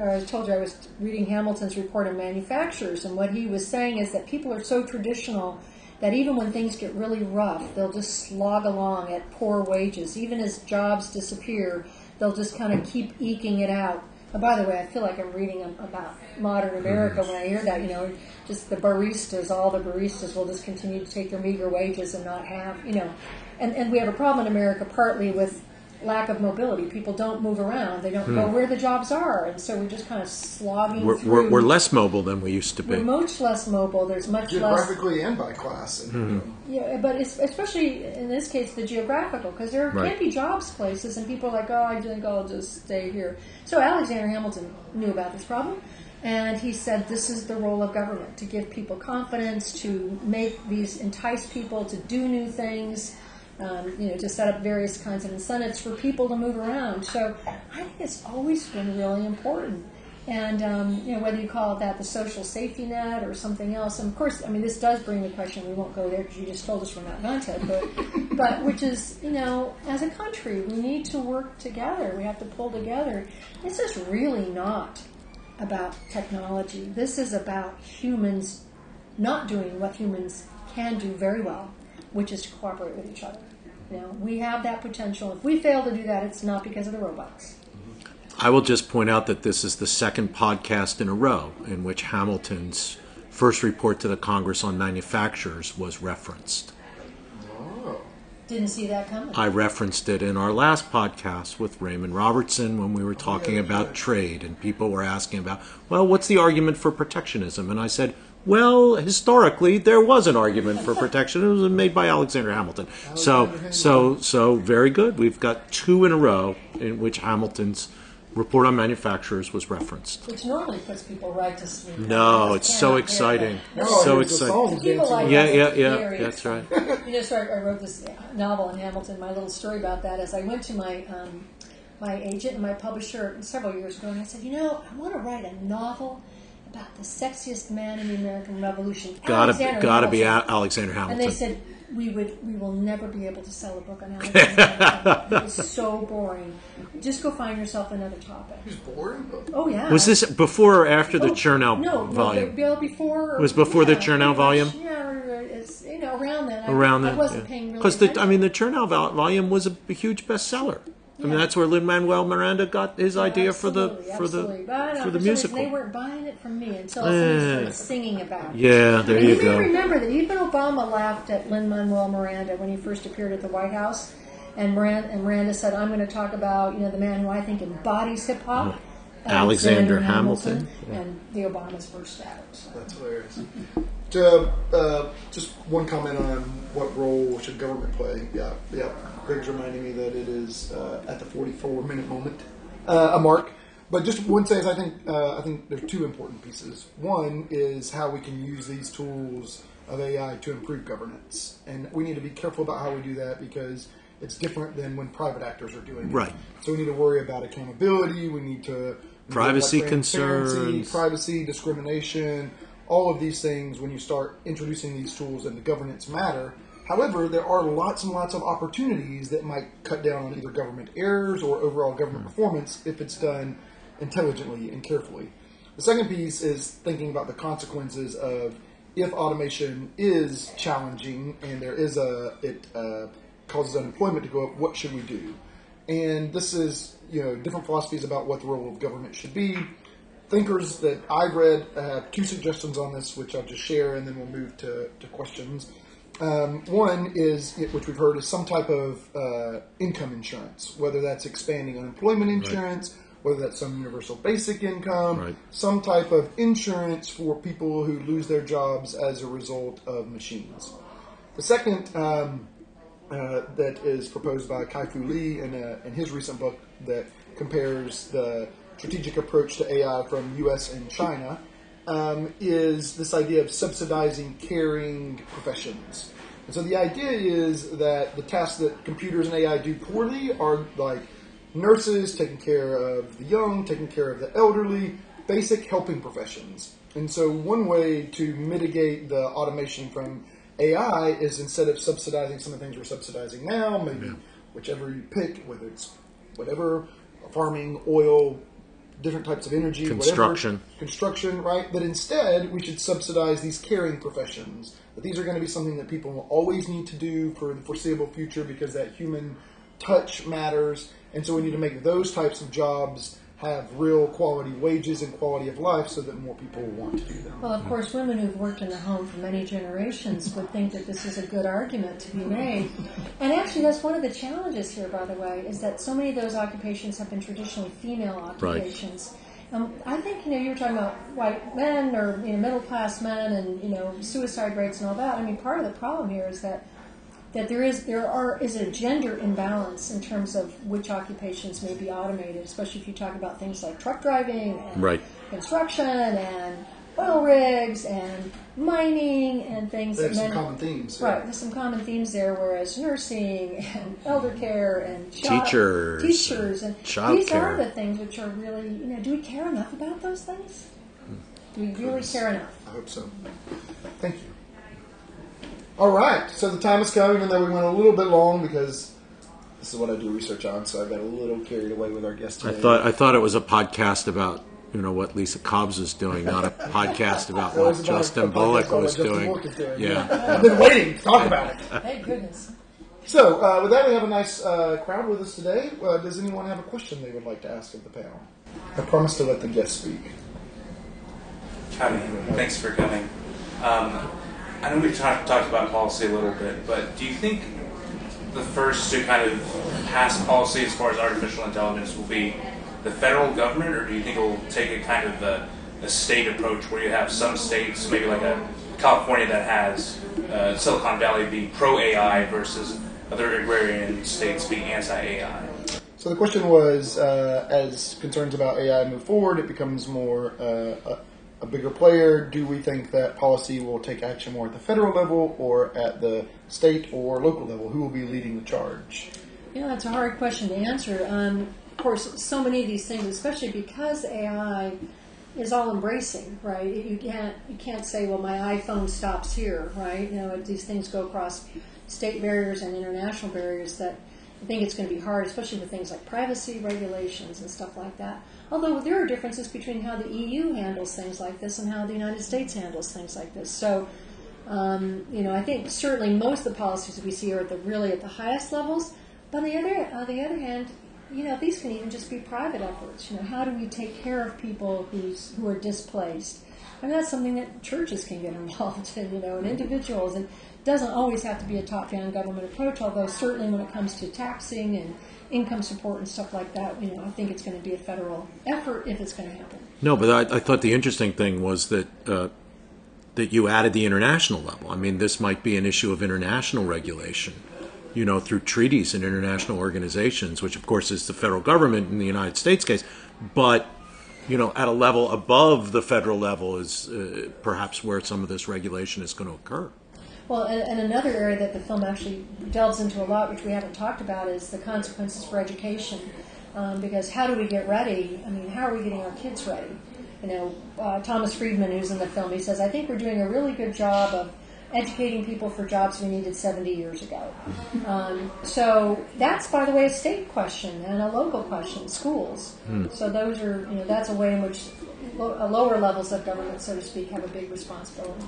I told you I was reading Hamilton's report on manufacturers, and what he was saying is that people are so traditional that even when things get really rough, they'll just slog along at poor wages. Even as jobs disappear, they'll just kind of keep eking it out. And by the way, I feel like I'm reading about modern America mm-hmm. when I hear that. You know, just the baristas, all the baristas will just continue to take their meager wages and not have, you know, and and we have a problem in America partly with lack of mobility. People don't move around. They don't hmm. know where the jobs are, and so we're just kind of slogging We're, through. we're, we're less mobile than we used to We're be. much less mobile. There's much less. Geographically and by class. And, you know, Yeah, but it's, especially in this case, the geographical, because there Right. can't be jobs places, and people are like, oh, I think I'll just stay here. So Alexander Hamilton knew about this problem, and he said this is the role of government to give people confidence, to make these entice people to do new things. Um, you know, to set up various kinds of incentives for people to move around. So I think it's always been really important. And um, you know whether you call it that the social safety net or something else. And of course, I mean this does bring the question. We won't go there because you just told us we're not going to. But but which is you know as a country we need to work together. We have to pull together. This is really not about technology. This is about humans not doing what humans can do very well, which is to cooperate with each other. You know, we have that potential. If we fail to do that, it's not because of the robots. I will just point out that this is the second podcast in a row in which Hamilton's first report to the Congress on manufacturers was referenced. Oh. Didn't see that coming. I referenced it in our last podcast with Raymond Robertson when we were talking about trade, and people were asking about, well, what's the argument for protectionism? And I said, well, historically, there was an argument for protection. It was made by Alexander Hamilton. So, so, so very good. We've got two in a row in which Hamilton's report on manufacturers was referenced. Which normally puts people right to sleep. No, it's so exciting. that. No, so exciting. People like Yeah, yeah, yeah. very That's right. You know, so I, I wrote this novel in Hamilton. My little story about that is I went to my um, my agent and my publisher several years ago, and I said, you know, I want to write a novel about the sexiest man in the American Revolution. Gotta, Alexander gotta be Hamilton." A- Alexander And they said we would we will never be able to sell a book on Alexander Hamilton. It was so boring. Just go find yourself another topic. It's boring. Oh yeah. was this before or after the Oh, Chernow no, volume? No, the- well, before. It was before the yeah, Chernow much, volume? Yeah, it's you know around then. I, around I then. wasn't paying really Because the I attention. mean the Chernow vol- volume was a, a huge bestseller. I mean that's where Lin Manuel Miranda got his idea for the Absolutely, for the absolutely. But I don't for the reason musical. They weren't buying it from me until somebody Eh. started singing about it. Yeah, there and you you may go. remember that even Obama laughed at Lin Manuel Miranda when he first appeared at the White House, and Miranda, and Miranda said, "I'm going to talk about you know the man who I think embodies hip hop." Alexander Hamilton. and the Obamas burst out. So. That's hilarious. To, uh, just one comment on what role should government play. Yeah, yeah. Greg's reminding me that it is uh, at the 44 minute moment, uh, a mark. But just one says, I think uh, I think there's two important pieces. One is how we can use these tools of AI to improve governance, and we need to be careful about how we do that because it's different than when private actors are doing it. Right. So we need to worry about accountability. We need to Privacy concerns. privacy, discrimination, all of these things when you start introducing these tools into governance matter. However, there are lots and lots of opportunities that might cut down on either government errors or overall government performance if it's done intelligently and carefully. The second piece is thinking about the consequences of if automation is challenging and there is a it uh, causes unemployment to go up, what should we do? And this is you know different philosophies about what the role of government should be. Thinkers that I've read have two suggestions on this, which I'll just share, and then we'll move to, to questions. Um, one is, which we've heard, is some type of uh, income insurance, whether that's expanding unemployment insurance, whether that's some universal basic income, Right. some type of insurance for people who lose their jobs as a result of machines. The second um, uh, that is proposed by Kai Fu Lee in, a, in his recent book that compares the strategic approach to AI from U.S. and China um, is this idea of subsidizing caring professions. And so the idea is that the tasks that computers and AI do poorly are like nurses taking care of the young, taking care of the elderly, basic helping professions. And so one way to mitigate the automation from AI is instead of subsidizing some of the things we're subsidizing now, maybe whichever you pick, whether it's whatever, farming, oil, different types of energy, Construction. whatever, construction, right? But instead, we should subsidize these caring professions. That these are going to be something that people will always need to do for the foreseeable future because that human touch matters. And so we need to make those types of jobs have real quality wages and quality of life so that more people will want to do them. Well, of course, women who've worked in the home for many generations would think that this is a good argument to be made. And actually, that's one of the challenges here, by the way, is that so many of those occupations have been traditionally female occupations. Right. Um, I think you know you were talking about white men or you know middle class men and you know suicide rates and all that. I mean, part of the problem here is that that there is there are is a gender imbalance in terms of which occupations may be automated, especially if you talk about things like truck driving and Right. construction and oil rigs and mining and things. They have and some common themes. Right, there's some common themes there, whereas nursing and elder care and child- Teachers teachers, and and child these care. are the things which are really, you know, do we care enough about those things? Hmm. Do we really care enough? I hope so. Thank you. All right, so the time is coming, even though we went a little bit long because this is what I do research on, so I got a little carried away with our guest today. I thought I thought it was a podcast about you know what Lisa Cobbs was doing, not a podcast about what about Justin a Bullock was Justin doing. Doing. Yeah. I've been waiting to talk about it. Thank goodness. So, uh, with that, we have a nice uh, crowd with us today. Uh, does anyone have a question they would like to ask of the panel? I promise to let the guests speak. Howdy, thanks for coming. Um, I know we've talked, talked about policy a little bit, but do you think the first to kind of pass policy as far as artificial intelligence will be the federal government, or do you think it will take a kind of a, a state approach where you have some states, maybe like a California that has uh, Silicon Valley be pro AI versus other agrarian states being anti AI? So the question was, uh, as concerns about AI move forward, it becomes more uh, a, bigger player. Do we think that policy will take action more at the federal level or at the state or local level? Who will be leading the charge? You know, that's a hard question to answer. Um, of course, so many of these things, especially because AI is all embracing, right? You can't you can't say, well, my iPhone stops here, right? You know, these things go across state barriers and international barriers that I think it's going to be hard, especially with things like privacy regulations and stuff like that. Although there are differences between how the EU handles things like this and how the United States handles things like this. So Um, you know, I think certainly most of the policies that we see are at the really at the highest levels. But on the other on the other hand, you know, these can even just be private efforts. You know, how do we take care of people who's who are displaced? I mean, that's something that churches can get involved in. You know, and individuals. And it doesn't always have to be a top-down government approach. Although certainly when it comes to taxing and income support and stuff like that, you know, I think it's going to be a federal effort if it's going to happen. No, but I, I thought the interesting thing was that uh, that you added the international level. I mean, this might be an issue of international regulation, you know, through treaties and international organizations, which of course is the federal government in the United States case, but you know, at a level above the federal level is uh, perhaps where some of this regulation is going to occur. Well, and, and, another area that the film actually delves into a lot, which we haven't talked about, is the consequences for education. Um, because how do we get ready? I mean, how are we getting our kids ready? You know, uh, Thomas Friedman, who's in the film, he says, I think we're doing a really good job of educating people for jobs we needed 70 years ago. Um, so that's, by the way, a state question and a local question, schools. Hmm. So those are, you know, that's a way in which lo- uh, lower levels of government, so to speak, have a big responsibility.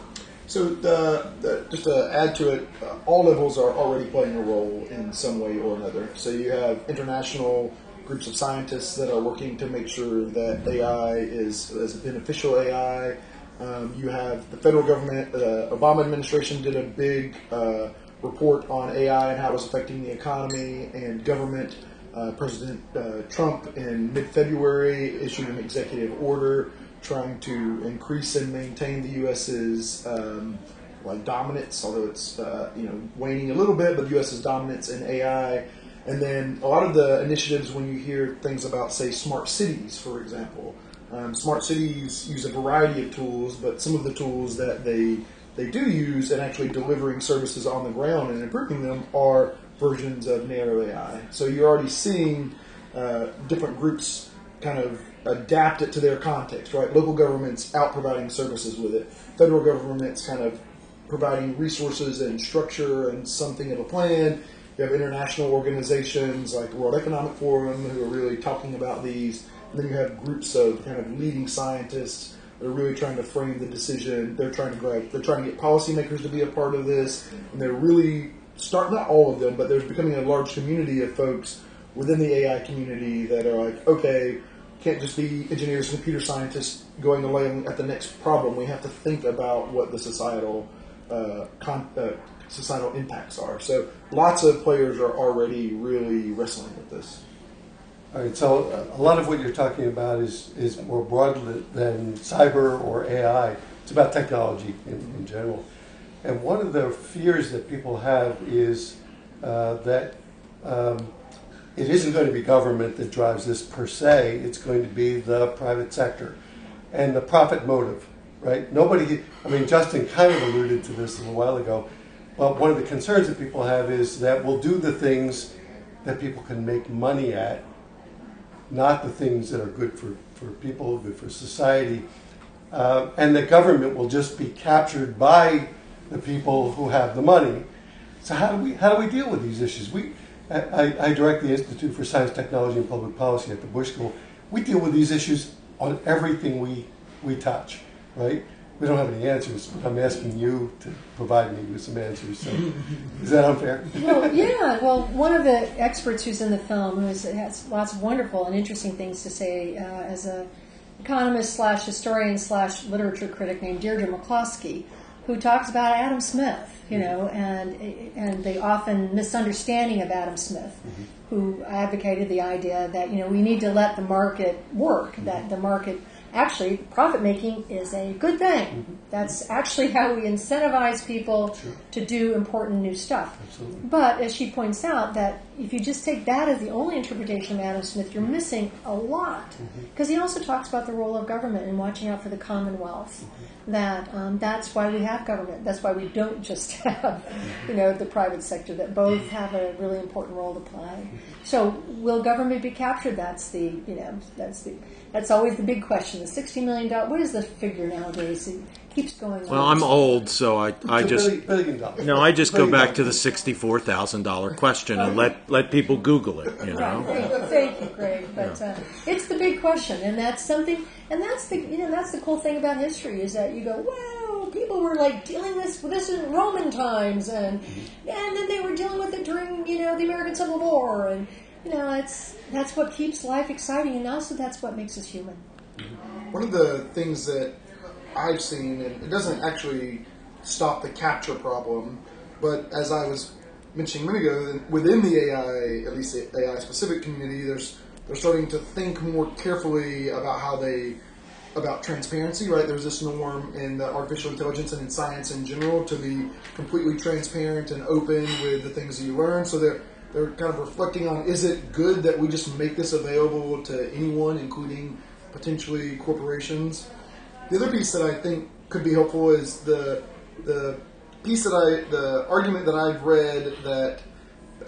So the, the, just to add to it, uh, all levels are already playing a role in some way or another. So you have international groups of scientists that are working to make sure that AI is, is a beneficial AI. Um, you have the federal government, the uh, Obama administration did a big uh, report on AI and how it was affecting the economy and government. Uh, President uh, Trump in mid February issued an executive order trying to increase and maintain the U.S.'s um, like dominance, although it's uh, you know waning a little bit, but the U.S.'s dominance in AI and then a lot of the initiatives, when you hear things about, say, smart cities, for example, um, smart cities use a variety of tools, but some of the tools that they they do use in actually delivering services on the ground and improving them are versions of narrow AI. So you're already seeing uh, different groups kind of adapt it to their context, right? Local governments out providing services with it, federal governments kind of providing resources and structure and something of a plan, you have international organizations like the World Economic Forum who are really talking about these. And then you have groups of kind of leading scientists that are really trying to frame the decision. They're trying to grab, they're trying to get policymakers to be a part of this, and they're really start not all of them, but there's becoming a large community of folks within the AI community that are like, okay, can't just be engineers and computer scientists going away at the next problem. We have to think about what the societal uh, con- uh, societal impacts are. So lots of players are already really wrestling with this. All right, so a lot of what you're talking about is, is more broad than cyber or AI. It's about technology in, in general. And one of the fears that people have is uh, that um, it isn't going to be government that drives this per se, it's going to be the private sector and the profit motive, right? Nobody, I mean, Justin kind of alluded to this a little while ago. But one of the concerns that people have is that we'll do the things that people can make money at, not the things that are good for, for people, good for society. Uh, and the government will just be captured by the people who have the money. So how do we how do we deal with these issues? We I, I direct the Institute for Science, Technology, and Public Policy at the Bush School. We deal with these issues on everything we we touch, right? we don't have any answers. But I'm asking you to provide me with some answers. So, is that unfair? Well, yeah. Well, one of the experts who's in the film, who has lots of wonderful and interesting things to say, uh, as a economist slash historian slash literature critic named Deirdre McCloskey, who talks about Adam Smith, you know, and and the often misunderstanding of Adam Smith, mm-hmm. who advocated the idea that you know we need to let the market work, mm-hmm. that the market actually profit making is a good thing. Mm-hmm. That's actually how we incentivize people sure. to do important new stuff. Absolutely. But as she points out, that if you just take that as the only interpretation of Adam Smith, you're missing a lot. Because mm-hmm. he also talks about the role of government and watching out for the commonwealth. Mm-hmm. That um, that's why we have government. That's why we don't just have, you know, the private sector. That both have a really important role to play. Mm-hmm. So will government be captured? That's the you know that's the that's always the big question. The sixty million dollar. What is the figure nowadays? It keeps going. Well, I'm old, so I, I just billion, billion no, I just go back to the sixty-four thousand dollar question and let let people Google it. You know. Right. Thank you, Greg. But uh, it's the big question, and that's something. And that's the you know that's the cool thing about history is that you go well people were like dealing this with this in Roman times, and and then they were dealing with it during you know the American Civil War, and you know it's that's what keeps life exciting, and also that's what makes us human. One of the things that I've seen, and it doesn't actually stop the capture problem, but as I was mentioning a minute ago, within the AI, at least the AI specific community, there's they're starting to think more carefully about how they about transparency, right? There's this norm in the artificial intelligence and in science in general to be completely transparent and open with the things that you learn. So they're they're kind of reflecting on is it good that we just make this available to anyone, including potentially corporations? The other piece that I think could be helpful is the the piece that I the argument that I've read that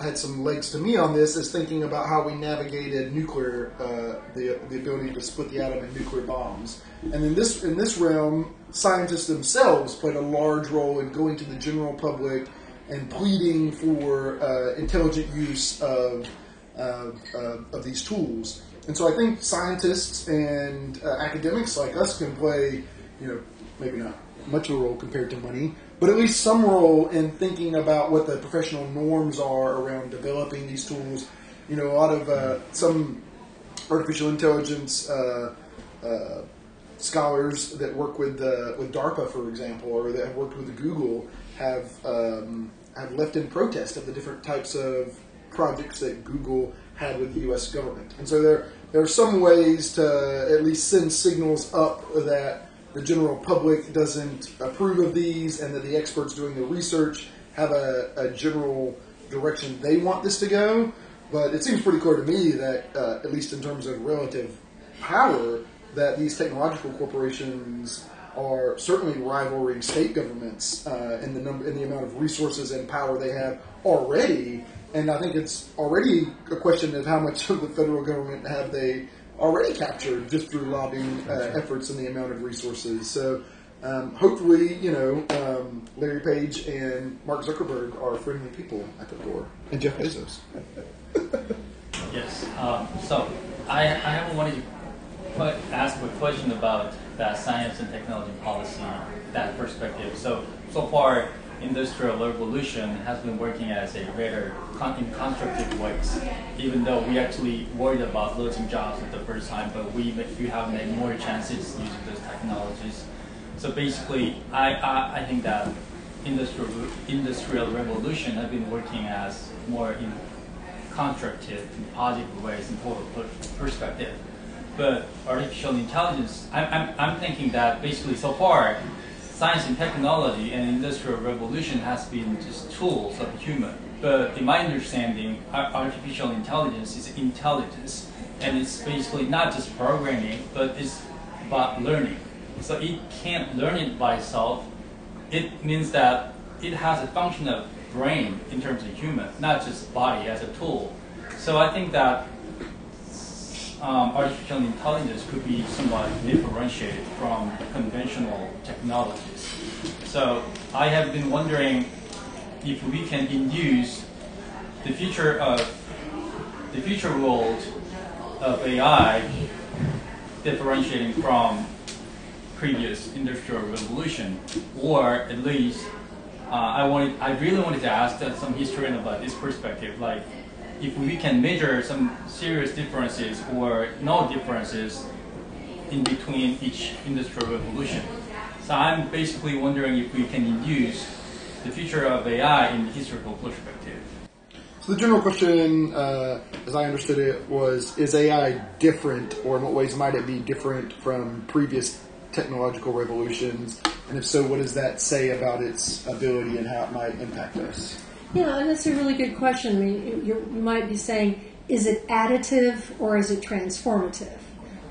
had some legs to me on this is thinking about how we navigated nuclear, uh, the the ability to split the atom in nuclear bombs, and in this in this realm, scientists themselves played a large role in going to the general public and pleading for uh, intelligent use of of, uh, of these tools. And so I think scientists and uh, academics like us can play, you know, maybe not much of a role compared to money, but at least some role in thinking about what the professional norms are around developing these tools. You know, a lot of uh, some artificial intelligence uh, uh, scholars that work with uh, with DARPA, for example, or that have worked with Google, have um, have left in protest of the different types of projects that Google had with the U.S. government. And so there there are some ways to at least send signals up that the general public doesn't approve of these, and that the experts doing the research have a, a general direction they want this to go. But it seems pretty clear to me that, uh, at least in terms of relative power, that these technological corporations are certainly rivaling state governments uh, in the number in the amount of resources and power they have already. And I think it's already a question of how much of the federal government have they already captured just through lobbying uh, efforts and the amount of resources. So. Um, hopefully, you know, um, Larry Page and Mark Zuckerberg are friendly people at the door, and Jeff Bezos. Yes. Um, so I, I have wanted to put, ask a question about that science and technology policy, that perspective. So so far, industrial revolution has been working as a rather con- in constructive ways. Even though we actually worried about losing jobs at the first time, but we we have made more chances using those technologies. So basically, I, I, I think that industrial industrial revolution has been working as more in constructive in positive ways in total per- perspective. But artificial intelligence, I'm, I'm, I'm thinking that basically so far, science and technology and industrial revolution has been just tools of human. But in my understanding, artificial intelligence is intelligence, and it's basically not just programming, but it's about learning. So it can't learn it by itself. It means that it has a function of brain in terms of human, not just body as a tool. So I think that um, artificial intelligence could be somewhat differentiated from conventional technologies. So I have been wondering if we can induce the future of the future world of AI differentiating from previous industrial revolution, or at least uh, I wanted, I really wanted to ask some historian about this perspective, like if we can measure some serious differences or no differences in between each industrial revolution. So I'm basically wondering if we can induce the future of AI in the historical perspective. So the general question, uh, as I understood it, was: Is AI different, or in what ways might it be different from previous technological revolutions? And if so, what does that say about its ability and how it might impact us? Yeah, and that's a really good question. I mean, you you might be saying, is it additive or is it transformative?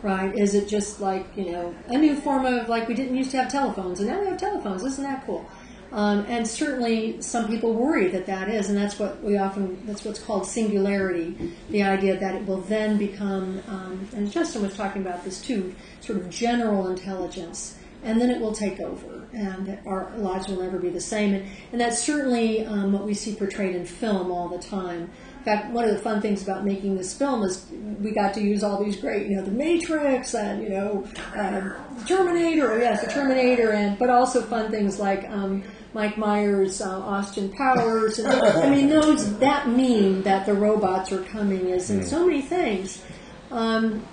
Right? Is it just like, you know, a new form of, like, we didn't used to have telephones and now we have telephones? Isn't that cool? Um, and certainly some people worry that that is, and that's what we often, that's what's called singularity, the idea that it will then become, um, and Justin was talking about this too, sort of general intelligence, and then it will take over, and our lives will never be the same. And, and that's certainly um, what we see portrayed in film all the time. In fact, one of the fun things about making this film is we got to use all these great, you know, The Matrix and you know, um, Terminator. Yes, the Terminator, and but also fun things like um, Mike Myers, uh, Austin Powers. And, I mean, those that meme that the robots are coming is in so many things. Um,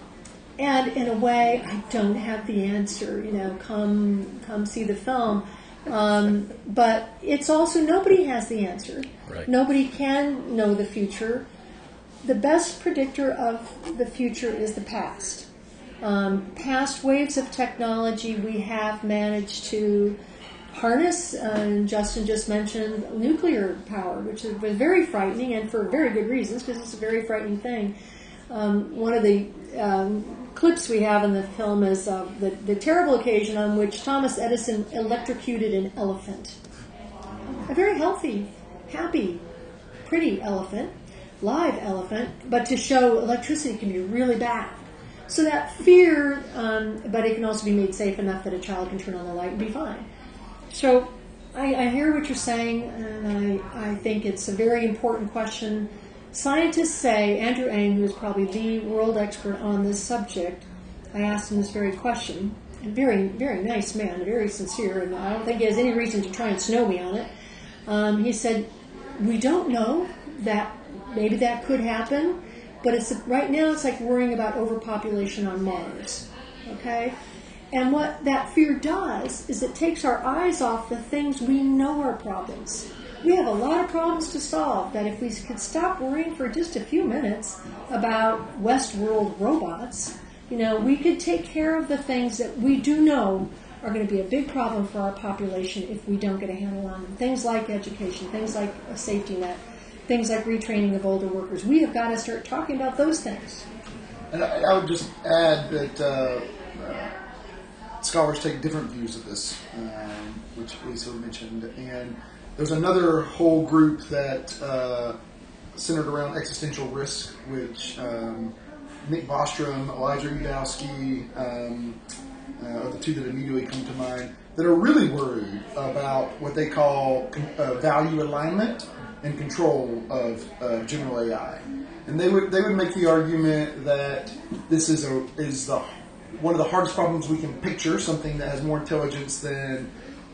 and in a way, I don't have the answer. You know, come come see the film. Um, but it's also nobody has the answer. Right. Nobody can know the future. The best predictor of the future is the past. Um, past waves of technology we have managed to harness. Uh, and Justin just mentioned nuclear power, which is, was very frightening, and for very good reasons, because it's a very frightening thing. Um, one of the um, clips we have in the film is uh, the, the terrible occasion on which Thomas Edison electrocuted an elephant. A very healthy, happy, pretty elephant, live elephant, but to show electricity can be really bad. So that fear, um, but it can also be made safe enough that a child can turn on the light and be fine. So I, I hear what you're saying, and I, I think it's a very important question. Scientists say, Andrew Ng, who is probably the world expert on this subject, I asked him this very question. Very, very nice man, very sincere, and I don't think he has any reason to try and snow me on it. Um, he said, "We don't know that maybe that could happen, but it's right now it's like worrying about overpopulation on Mars. Okay, and what that fear does is it takes our eyes off the things we know are problems. We have a lot of problems to solve that if we could stop worrying for just a few minutes about Westworld robots, you know, we could take care of the things that we do know are going to be a big problem for our population if we don't get a handle on them. Things like education, things like a safety net, things like retraining of older workers. We have got to start talking about those things. And I, I would just add that uh, uh, scholars take different views of this, um, which Lisa mentioned. And there's another whole group that uh, centered around existential risk, which um, Nick Bostrom, Eliezer Yudkowsky um, uh, are the two that immediately come to mind, that are really worried about what they call uh, value alignment and control of uh, general AI. And they would they would make the argument that this is a is the one of the hardest problems we can picture, something that has more intelligence than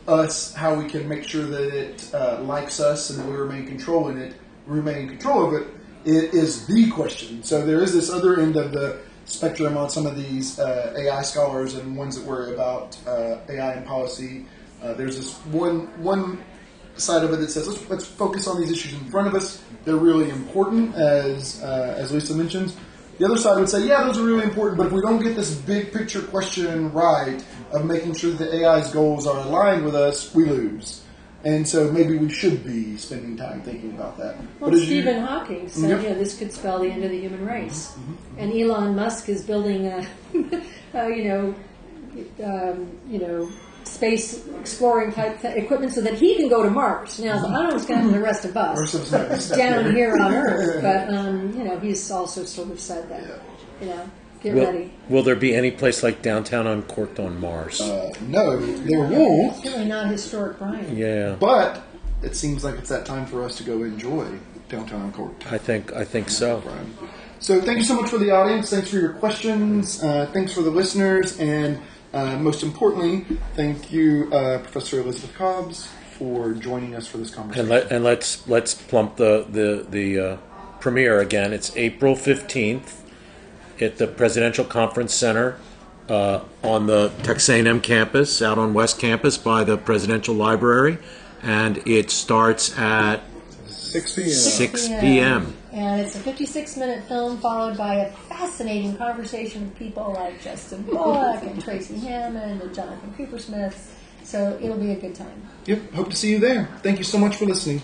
us, how we can make sure that it uh, likes us and we remain controlling it, remain in control of it, it is the question. So there is this other end of the spectrum on some of these uh, AI scholars and ones that worry about uh, AI and policy. Uh, there's this one one side of it that says let's, let's focus on these issues in front of us. They're really important, as uh, as Lisa mentions. The other side would say, yeah, those are really important, but if we don't get this big picture question right of making sure that the AI's goals are aligned with us, we lose. And so maybe we should be spending time thinking about that. Well, But as you- Stephen Hawking said, Yep. you know, this could spell the end of the human race. And Elon Musk is building, a, uh, you know, um, you know, space exploring type th- equipment so that he can go to Mars. Now, I don't know what's going to happen to the rest of us Rest of us might be stuck down here. here on Earth, but um, you know, he's also sort of said that, you know, get Will, ready. will there be any place like downtown Uncorked on Mars? Uh, no, there won't. It's really not historic, Brian. yeah, But it seems like it's that time for us to go enjoy downtown Court. I think I think so. Brian. So thank you so much for the audience. Thanks for your questions. Uh, thanks for the listeners, and uh, most importantly, thank you, uh, Professor Elizabeth Cobbs, for joining us for this And conversation. let and let's let's plump the the the uh, premiere again. It's April fifteenth at the Presidential Conference Center uh, on the Texas A&M campus, out on West Campus by the Presidential Library, and it starts at 6 p.m. six p.m. And it's a 56 minute film followed by a fascinating conversation with people like Justin Bullock and Tracy Hammond and Jonathan Coopersmith. So it'll be a good time. Yep. Hope to see you there. Thank you so much for listening.